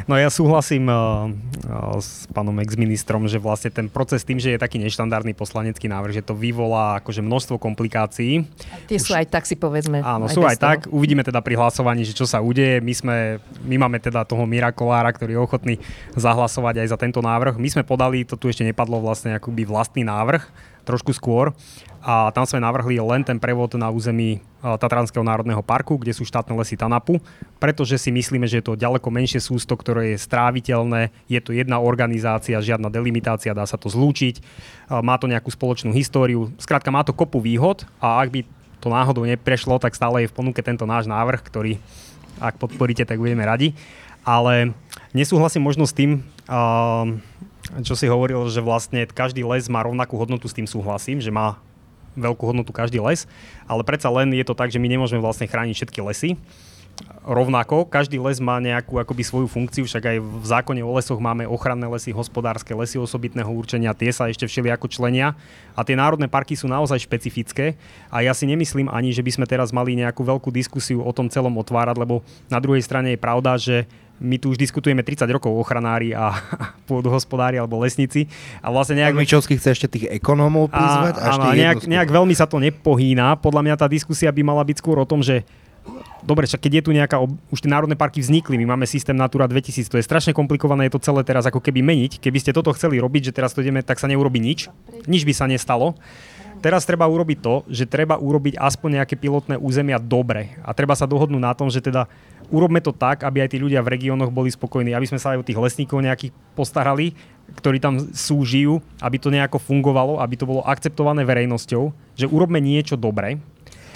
C: No ja súhlasím uh, uh, s pánom ex-ministrom, že vlastne ten proces tým, že je taký neštandardný poslanecký návrh, že to vyvolá akože množstvo komplikácií.
B: A tie Už, sú aj tak, si povedzme.
C: Áno, aj sú aj toho. tak. Uvidíme teda pri hlasovaní, že čo sa udeje. My, sme, my máme teda toho Mirakolára, ktorý je ochotný zahlasovať aj za tento návrh. My sme podali, to tu ešte nepadlo vlastne akoby vlastný návrh, trošku skôr. A tam sme navrhli len ten prevod na území e, Tatranského národného parku, kde sú štátne lesy Tanapu, pretože si myslíme, že je to ďaleko menšie sústo, ktoré je stráviteľné, je to jedna organizácia, žiadna delimitácia, dá sa to zlúčiť, e, má to nejakú spoločnú históriu, skrátka má to kopu výhod a ak by to náhodou neprešlo, tak stále je v ponuke tento náš návrh, ktorý ak podporíte, tak budeme radi. Ale nesúhlasím možno s tým, čo si hovoril, že vlastne každý les má rovnakú hodnotu, s tým súhlasím, že má veľkú hodnotu každý les, ale predsa len je to tak, že my nemôžeme vlastne chrániť všetky lesy. Rovnako, každý les má nejakú akoby svoju funkciu, však aj v zákone o lesoch máme ochranné lesy, hospodárske lesy osobitného určenia, tie sa ešte ako členia a tie národné parky sú naozaj špecifické a ja si nemyslím ani, že by sme teraz mali nejakú veľkú diskusiu o tom celom otvárať, lebo na druhej strane je pravda, že my tu už diskutujeme 30 rokov ochranári a pôdohospodári alebo lesníci. A vlastne nejak...
A: Mičovský chce ešte tých ekonómov prizvať? A,
C: áno, nejak, nejak veľmi sa to nepohýna. Podľa mňa tá diskusia by mala byť skôr o tom, že Dobre, však keď je tu nejaká, už tie národné parky vznikli, my máme systém Natura 2000, to je strašne komplikované, je to celé teraz ako keby meniť. Keby ste toto chceli robiť, že teraz to ideme, tak sa neurobi nič. Nič by sa nestalo. Teraz treba urobiť to, že treba urobiť aspoň nejaké pilotné územia dobre. A treba sa dohodnúť na tom, že teda urobme to tak, aby aj tí ľudia v regiónoch boli spokojní, aby sme sa aj o tých lesníkov nejakých postarali, ktorí tam sú, žijú, aby to nejako fungovalo, aby to bolo akceptované verejnosťou, že urobme niečo dobré,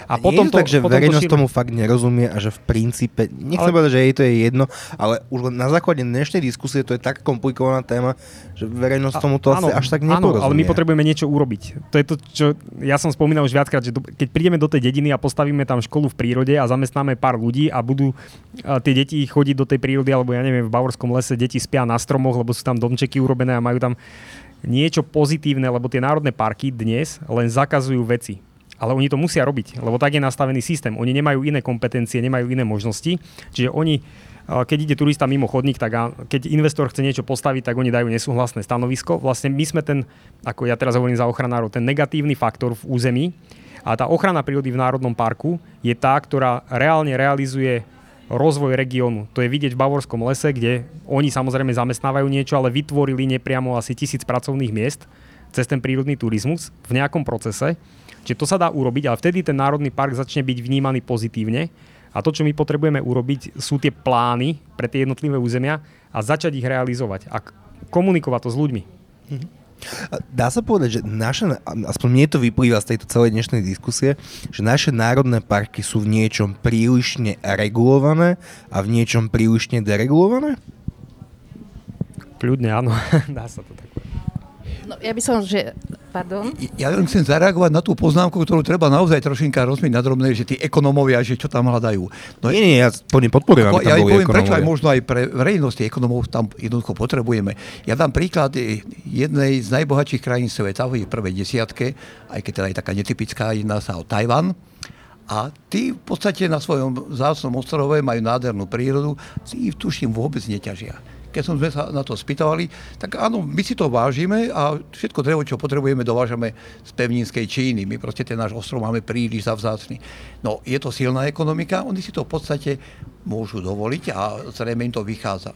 A: a, a potom to, tak, že potom verejnosť to tomu fakt nerozumie a že v princípe, nechcem ale... povedať, že jej to je jedno, ale už len na základe dnešnej diskusie to je tak komplikovaná téma, že verejnosť tomu to asi až tak neporozumie.
C: Áno, ale my potrebujeme niečo urobiť. To je to, čo ja som spomínal už viackrát, že do, keď prídeme do tej dediny a postavíme tam školu v prírode a zamestnáme pár ľudí a budú a tie deti chodiť do tej prírody, alebo ja neviem, v Bavorskom lese deti spia na stromoch, lebo sú tam domčeky urobené a majú tam niečo pozitívne, lebo tie národné parky dnes len zakazujú veci ale oni to musia robiť, lebo tak je nastavený systém. Oni nemajú iné kompetencie, nemajú iné možnosti, čiže oni keď ide turista mimo chodník, tak keď investor chce niečo postaviť, tak oni dajú nesúhlasné stanovisko. Vlastne my sme ten, ako ja teraz hovorím za ochranárov, ten negatívny faktor v území a tá ochrana prírody v Národnom parku je tá, ktorá reálne realizuje rozvoj regiónu. To je vidieť v Bavorskom lese, kde oni samozrejme zamestnávajú niečo, ale vytvorili nepriamo asi tisíc pracovných miest cez ten prírodný turizmus v nejakom procese. Čiže to sa dá urobiť, ale vtedy ten národný park začne byť vnímaný pozitívne. A to, čo my potrebujeme urobiť, sú tie plány pre tie jednotlivé územia a začať ich realizovať a komunikovať to s ľuďmi.
A: Mhm. Dá sa povedať, že naše, aspoň mne to vyplýva z tejto celej dnešnej diskusie, že naše národné parky sú v niečom prílišne regulované a v niečom prílišne deregulované?
C: Kľudne áno, dá sa to tak
B: No, ja by som, že... Pardon?
D: Ja len chcem zareagovať na tú poznámku, ktorú treba naozaj trošinka rozmiť na že tí ekonómovia, že čo tam hľadajú.
A: No, nie, nie, ja plne podporujem, aby
D: tam ja boli poviem, prečo aj možno aj pre verejnosť ekonómov tam jednoducho potrebujeme. Ja dám príklad jednej z najbohatších krajín sveta v prvej desiatke, aj keď teda je taká netypická, jedná sa o Tajvan. A tí v podstate na svojom zácnom ostrove majú nádhernú prírodu, tí tuším vôbec neťažia keď som sme sa na to spýtovali, tak áno, my si to vážime a všetko drevo, čo potrebujeme, dovážame z pevninskej Číny. My proste ten náš ostrov máme príliš zavzácný. No, je to silná ekonomika, oni si to v podstate môžu dovoliť a zrejme im to vychádza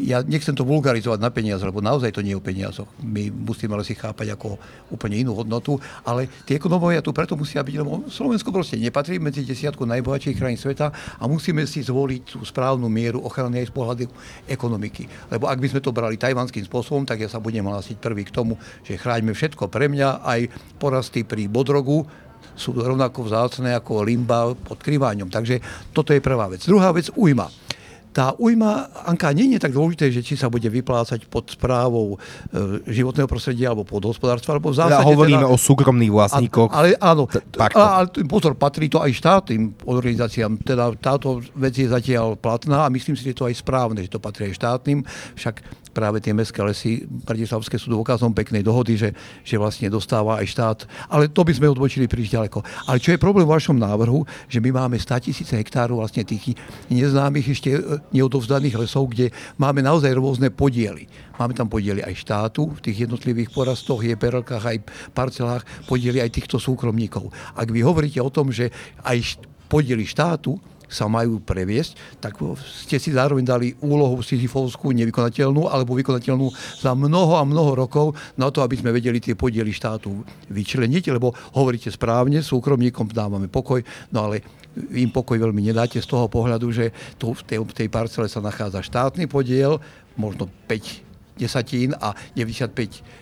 D: ja nechcem to vulgarizovať na peniaze, lebo naozaj to nie je o peniazoch. My musíme ale si chápať ako úplne inú hodnotu, ale tie ekonomovia tu preto musia byť, lebo Slovensko proste nepatrí medzi desiatku najbohatších krajín sveta a musíme si zvoliť tú správnu mieru ochrany aj z pohľadu ekonomiky. Lebo ak by sme to brali tajvanským spôsobom, tak ja sa budem hlásiť prvý k tomu, že chráňme všetko pre mňa, aj porasty pri bodrogu, sú rovnako vzácne ako limba pod kryváňom. Takže toto je prvá vec. Druhá vec, ujma tá ujma, Anka, nie je tak dôležité, že či sa bude vyplácať pod správou e, životného prostredia alebo pod hospodárstva, alebo v zásade...
A: Ja hovoríme teda, o súkromných vlastníkoch.
D: A, ale áno, t- ale pozor, patrí to aj štátnym organizáciám. Teda táto vec je zatiaľ platná a myslím si, že je to aj správne, že to patrí aj štátnym. Však práve tie mestské lesy Bratislavské sú dôkazom peknej dohody, že, že vlastne dostáva aj štát. Ale to by sme odbočili príliš ďaleko. Ale čo je problém v vašom návrhu, že my máme 100 tisíce hektárov vlastne tých neznámych ešte e, neodovzdaných lesov, kde máme naozaj rôzne podiely. Máme tam podiely aj štátu v tých jednotlivých porastoch, je perelkách, aj parcelách, podiely aj týchto súkromníkov. Ak vy hovoríte o tom, že aj podiely štátu sa majú previesť, tak ste si zároveň dali úlohu Sisyfovskú nevykonateľnú alebo vykonateľnú za mnoho a mnoho rokov na to, aby sme vedeli tie podiely štátu vyčleniť, lebo hovoríte správne, súkromníkom dávame pokoj, no ale im pokoj veľmi nedáte z toho pohľadu, že tu v tej, tej parcele sa nachádza štátny podiel, možno 5 desatín a 95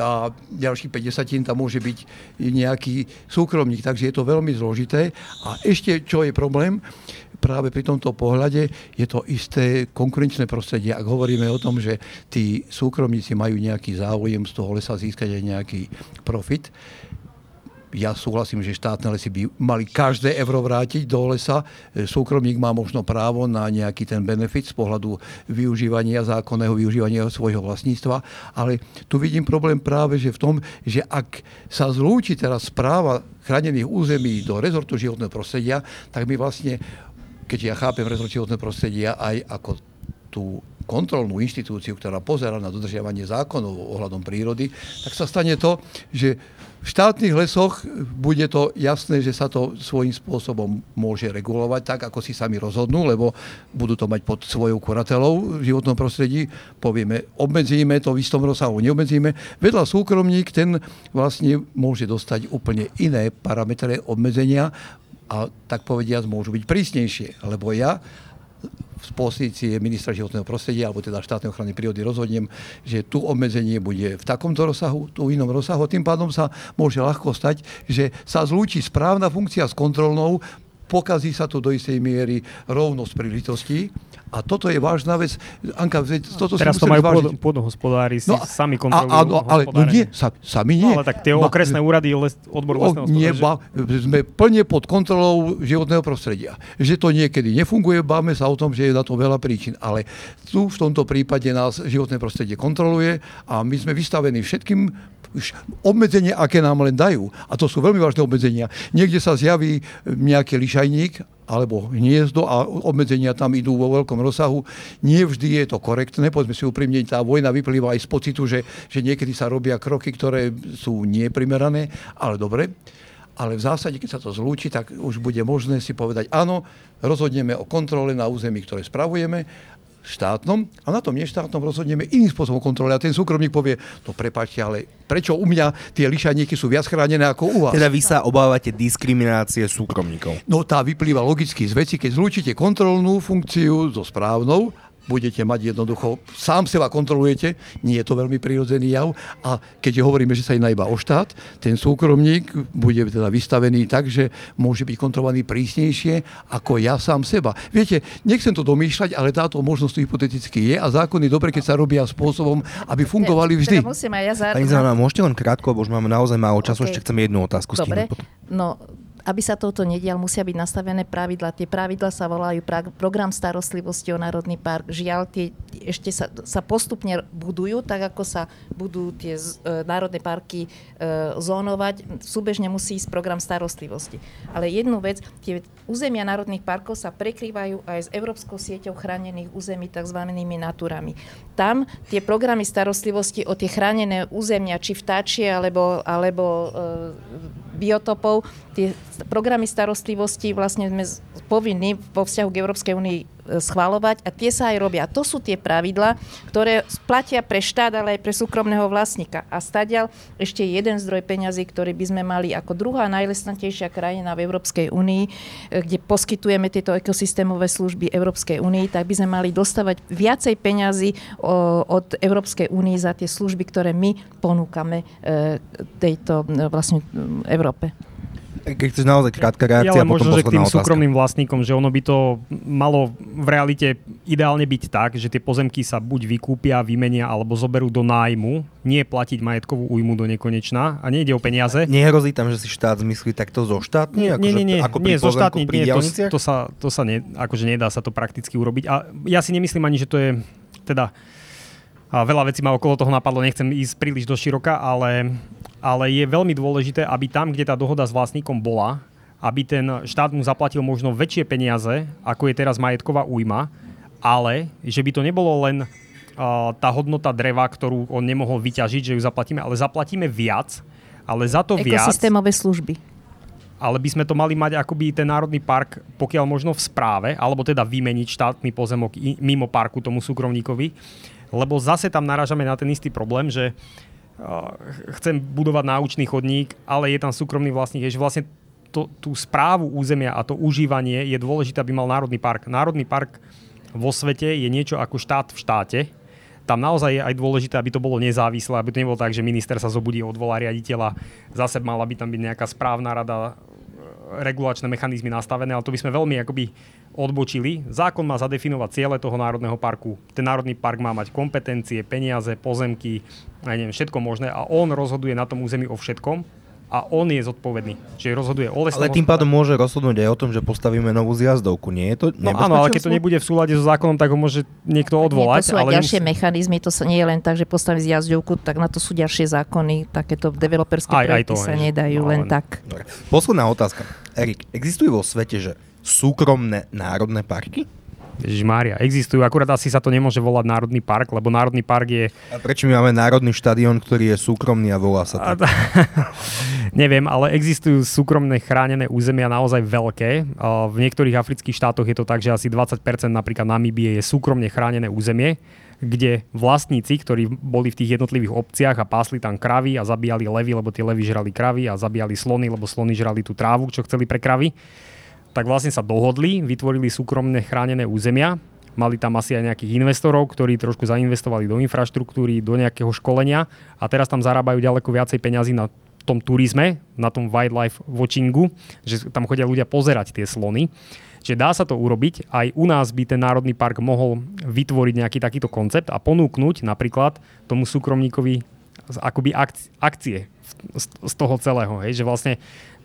D: a ďalších 50 tam môže byť nejaký súkromník, takže je to veľmi zložité. A ešte, čo je problém, práve pri tomto pohľade je to isté konkurenčné prostredie. Ak hovoríme o tom, že tí súkromníci majú nejaký záujem z toho lesa získať aj nejaký profit, ja súhlasím, že štátne lesy by mali každé euro vrátiť do lesa. E, súkromník má možno právo na nejaký ten benefit z pohľadu využívania, zákonného využívania svojho vlastníctva, ale tu vidím problém práve že v tom, že ak sa zlúči teraz správa chránených území do rezortu životného prostredia, tak my vlastne, keď ja chápem rezort životného prostredia aj ako tú kontrolnú inštitúciu, ktorá pozera na dodržiavanie zákonov ohľadom prírody, tak sa stane to, že v štátnych lesoch bude to jasné, že sa to svojím spôsobom môže regulovať tak, ako si sami rozhodnú, lebo budú to mať pod svojou kuratelou v životnom prostredí. Povieme, obmedzíme to v istom rozsahu, neobmedzíme. Vedľa súkromník ten vlastne môže dostať úplne iné parametre obmedzenia a tak povediať môžu byť prísnejšie. Lebo ja z pozície ministra životného prostredia alebo teda štátnej ochrany prírody rozhodnem, že tu obmedzenie bude v takomto rozsahu, tu v inom rozsahu. Tým pádom sa môže ľahko stať, že sa zlúči správna funkcia s kontrolnou, pokazí sa tu do istej miery rovnosť príležitostí a toto je vážna vec. Anka, toto
C: Teraz to majú pôdohospodári si no, sami kontrolujú
D: a, a, ale no nie, sa, sami nie.
C: No, ale tak tie ba, okresné úrady, les, odbor lesného
D: nie, ba, sme plne pod kontrolou životného prostredia. Že to niekedy nefunguje, báme sa o tom, že je na to veľa príčin. Ale tu v tomto prípade nás životné prostredie kontroluje a my sme vystavení všetkým obmedzenia, aké nám len dajú. A to sú veľmi vážne obmedzenia. Niekde sa zjaví nejaký lišajník alebo hniezdo a obmedzenia tam idú vo veľkom rozsahu. Nie vždy je to korektné, povedzme si úprimne, tá vojna vyplýva aj z pocitu, že, že niekedy sa robia kroky, ktoré sú neprimerané, ale dobre. Ale v zásade, keď sa to zlúči, tak už bude možné si povedať, áno, rozhodneme o kontrole na území, ktoré spravujeme štátnom a na tom neštátnom rozhodneme iným spôsobom kontroly. A ten súkromník povie, no prepáčte, ale prečo u mňa tie lišajníky sú viac chránené ako u vás?
A: Teda vy sa obávate diskriminácie súkromníkov.
D: No tá vyplýva logicky z veci, keď zlúčite kontrolnú funkciu so správnou budete mať jednoducho, sám seba kontrolujete, nie je to veľmi prirodzený jav a keď hovoríme, že sa jedná iba o štát, ten súkromník bude teda vystavený tak, že môže byť kontrolovaný prísnejšie ako ja sám seba. Viete, nechcem to domýšľať, ale táto možnosť hypoteticky je a zákony dobre, keď sa robia spôsobom, aby fungovali vždy.
B: Teda musím aj ja zá...
A: Pani Zelená, môžete len krátko, lebo už máme naozaj málo času, okay. ešte chcem jednu otázku.
B: Dobre, no aby sa toto nedial, musia byť nastavené pravidla. Tie pravidla sa volajú pra- program starostlivosti o Národný park. Žiaľ, tie ešte sa, sa postupne budujú, tak ako sa budú tie z, e, národné parky e, zónovať. Súbežne musí ísť program starostlivosti. Ale jednu vec, tie územia národných parkov sa prekrývajú aj s Európskou sieťou chránených území, tzv. naturami. Tam tie programy starostlivosti o tie chránené územia, či vtáčie alebo, alebo e, biotopov, tie programy starostlivosti vlastne sme povinní vo vzťahu k Európskej únii schváľovať a tie sa aj robia. To sú tie pravidla, ktoré platia pre štát, ale aj pre súkromného vlastníka. A stadial ešte jeden zdroj peňazí, ktorý by sme mali ako druhá najlesnatejšia krajina v Európskej únii, e, kde poskytujeme tieto ekosystémové služby Európskej únii, tak by sme mali dostávať viacej peňazí od Európskej únie za tie služby, ktoré my ponúkame e, tejto vlastne Európskej Európe.
A: Keď chceš naozaj krátka reakcia,
C: ja, možno, že k tým otázka. súkromným vlastníkom, že ono by to malo v realite ideálne byť tak, že tie pozemky sa buď vykúpia, vymenia alebo zoberú do nájmu, nie platiť majetkovú újmu do nekonečna a nejde o peniaze.
A: Nehrozí tam, že si štát zmyslí takto zo štátny?
C: Ako nie, nie, nie, ako nie zo štátny, nie to, to, sa, to sa ne, akože nedá sa to prakticky urobiť. A ja si nemyslím ani, že to je teda a veľa vecí ma okolo toho napadlo, nechcem ísť príliš do široka, ale ale je veľmi dôležité, aby tam, kde tá dohoda s vlastníkom bola, aby ten štát mu zaplatil možno väčšie peniaze, ako je teraz majetková újma, ale že by to nebolo len uh, tá hodnota dreva, ktorú on nemohol vyťažiť, že ju zaplatíme, ale zaplatíme viac, ale za to viac...
B: Ekosystémové služby.
C: Ale by sme to mali mať akoby ten národný park, pokiaľ možno v správe, alebo teda vymeniť štátny pozemok mimo parku tomu súkromníkovi, lebo zase tam narážame na ten istý problém, že uh, chcem budovať náučný chodník, ale je tam súkromný vlastník, že vlastne to, tú správu územia a to užívanie je dôležité, aby mal Národný park. Národný park vo svete je niečo ako štát v štáte. Tam naozaj je aj dôležité, aby to bolo nezávislé, aby to nebolo tak, že minister sa zobudí, odvolá riaditeľa, zase mala by tam byť nejaká správna rada, regulačné mechanizmy nastavené, ale to by sme veľmi akoby odbočili. Zákon má zadefinovať ciele toho národného parku. Ten národný park má mať kompetencie, peniaze, pozemky, aj neviem, všetko možné a on rozhoduje na tom území o všetkom a on je zodpovedný. Čiže rozhoduje o lesnom
A: Ale tým pádom môže rozhodnúť aj o tom, že postavíme novú zjazdovku, nie je to
C: No áno, ale keď to nebude v súlade so zákonom, tak ho môže niekto odvolať.
B: Nie, to sú aj ale ďalšie musí... mechanizmy, to sa nie je len tak, že postavím zjazdovku, tak na to sú ďalšie zákony, takéto developerské aj, projekty aj to, sa aj, nedajú no, len no. tak. Dobre.
A: Posledná otázka. Erik, existujú vo svete, že súkromné národné parky?
C: Mária, existujú, akurát asi sa to nemôže volať Národný park, lebo Národný park je...
A: A prečo my máme Národný štadión, ktorý je súkromný a volá sa tak?
C: Neviem, ale existujú súkromné chránené územia naozaj veľké. V niektorých afrických štátoch je to tak, že asi 20% napríklad Namíbie je súkromne chránené územie kde vlastníci, ktorí boli v tých jednotlivých obciach a pásli tam kravy a zabíjali levy, lebo tie levy žrali kravy a zabíjali slony, lebo slony žrali tú trávu, čo chceli pre kravy, tak vlastne sa dohodli, vytvorili súkromné chránené územia, mali tam asi aj nejakých investorov, ktorí trošku zainvestovali do infraštruktúry, do nejakého školenia a teraz tam zarábajú ďaleko viacej peňazí na tom turizme, na tom wildlife watchingu, že tam chodia ľudia pozerať tie slony. Čiže dá sa to urobiť. Aj u nás by ten Národný park mohol vytvoriť nejaký takýto koncept a ponúknuť napríklad tomu súkromníkovi akoby akcie z toho celého. Hej? Že vlastne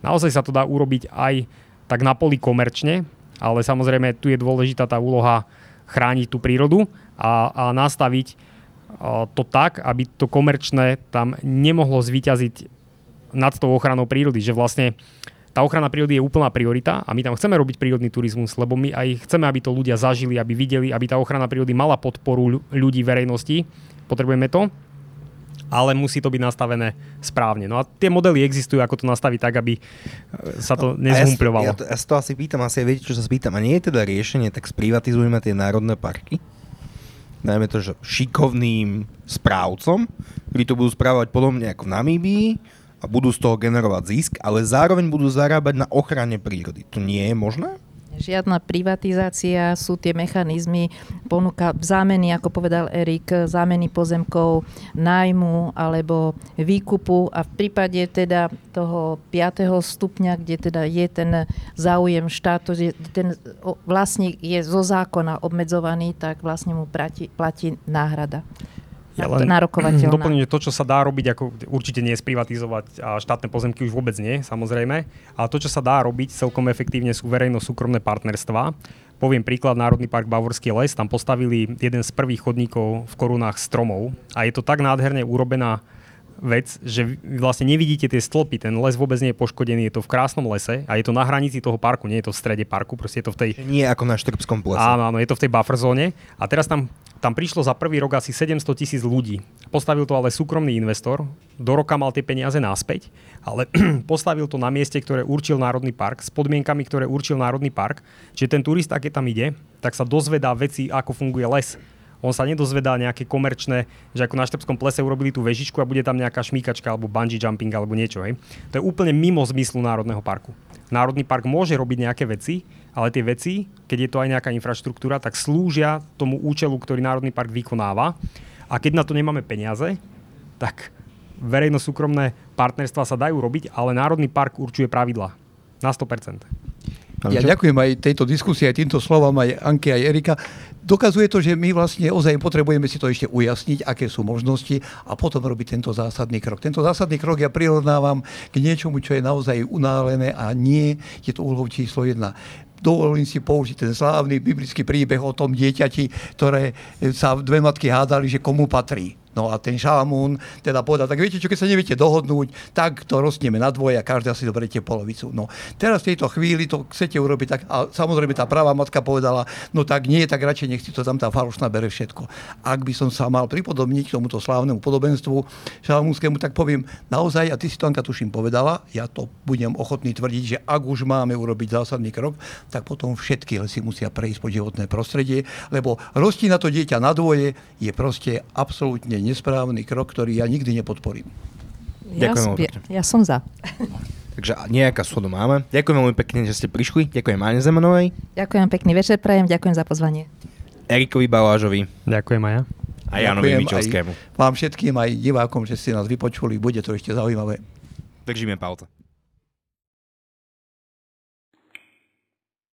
C: naozaj sa to dá urobiť aj tak na poli komerčne, ale samozrejme tu je dôležitá tá úloha chrániť tú prírodu a, a nastaviť to tak, aby to komerčné tam nemohlo zvíťaziť nad tou ochranou prírody, že vlastne tá ochrana prírody je úplná priorita a my tam chceme robiť prírodný turizmus, lebo my aj chceme, aby to ľudia zažili, aby videli, aby tá ochrana prírody mala podporu ľudí, verejnosti. Potrebujeme to ale musí to byť nastavené správne. No a tie modely existujú, ako to nastaviť tak, aby e, sa to nezhumpľovalo.
A: Ja, ja, to, ja to asi pýtam, asi viete, čo sa spýtam. A nie je teda riešenie, tak sprivatizujeme tie národné parky? Dajme to, že šikovným správcom, ktorí to budú správať podobne ako v Namíbii a budú z toho generovať zisk, ale zároveň budú zarábať na ochrane prírody. To nie je možné?
B: Žiadna privatizácia, sú tie mechanizmy, ponuka zámeny, ako povedal Erik, zámeny pozemkov, nájmu alebo výkupu a v prípade teda toho 5. stupňa, kde teda je ten záujem štátu, že ten vlastník je zo zákona obmedzovaný, tak vlastne mu platí, platí náhrada.
C: Ja len nárokovateľná. Doplním, to, čo sa dá robiť, ako určite nie je sprivatizovať a štátne pozemky už vôbec nie, samozrejme. Ale to, čo sa dá robiť celkom efektívne sú verejno-súkromné partnerstvá. Poviem príklad, Národný park Bavorský les, tam postavili jeden z prvých chodníkov v korunách stromov a je to tak nádherne urobená vec, že vy vlastne nevidíte tie stĺpy, ten les vôbec nie je poškodený, je to v krásnom lese a je to na hranici toho parku, nie je to v strede parku, proste je to v tej...
A: Nie ako na Štrbskom plese.
C: Áno, áno, je to v tej buffer zóne a teraz tam, tam prišlo za prvý rok asi 700 tisíc ľudí. Postavil to ale súkromný investor, do roka mal tie peniaze naspäť, ale postavil to na mieste, ktoré určil Národný park, s podmienkami, ktoré určil Národný park, čiže ten turista, keď tam ide, tak sa dozvedá veci, ako funguje les on sa nedozvedá nejaké komerčné, že ako na Štrbskom plese urobili tú vežičku a bude tam nejaká šmíkačka alebo bungee jumping alebo niečo. Hej. To je úplne mimo zmyslu Národného parku. Národný park môže robiť nejaké veci, ale tie veci, keď je to aj nejaká infraštruktúra, tak slúžia tomu účelu, ktorý Národný park vykonáva. A keď na to nemáme peniaze, tak verejno-súkromné partnerstva sa dajú robiť, ale Národný park určuje pravidla. Na 100%.
D: Ja ďakujem aj tejto diskusii, aj týmto slovám, aj Anke, aj Erika. Dokazuje to, že my vlastne ozaj potrebujeme si to ešte ujasniť, aké sú možnosti a potom robiť tento zásadný krok. Tento zásadný krok ja prirovnávam k niečomu, čo je naozaj unálené a nie je to úlohou číslo jedna dovolím si použiť ten slávny biblický príbeh o tom dieťati, ktoré sa dve matky hádali, že komu patrí. No a ten Šalamún teda povedal, tak viete čo, keď sa neviete dohodnúť, tak to roznieme na dvoje a každá si zoberiete polovicu. No teraz v tejto chvíli to chcete urobiť tak a samozrejme tá pravá matka povedala, no tak nie, tak radšej nech si to tam tá falošná bere všetko. Ak by som sa mal pripodobniť k tomuto slávnemu podobenstvu Šalamúnskému, tak poviem naozaj, a ty si to Anka tuším povedala, ja to budem ochotný tvrdiť, že ak už máme urobiť zásadný krok, tak potom všetky lesy musia prejsť po životné prostredie, lebo rosti na to dieťa na dvoje je proste absolútne nesprávny krok, ktorý ja nikdy nepodporím.
B: Ja, Ďakujem ja, ja som za.
A: Takže nejaká schodu máme. Ďakujem veľmi pekne, že ste prišli. Ďakujem Máne Zemanovej.
B: Ďakujem pekný večer, prajem, ďakujem za pozvanie.
A: Erikovi Balážovi.
C: Ďakujem aj ja.
A: A Janovi Mičovskému.
D: Vám všetkým aj divákom, že ste nás vypočuli. Bude to ešte zaujímavé.
A: Držíme palce.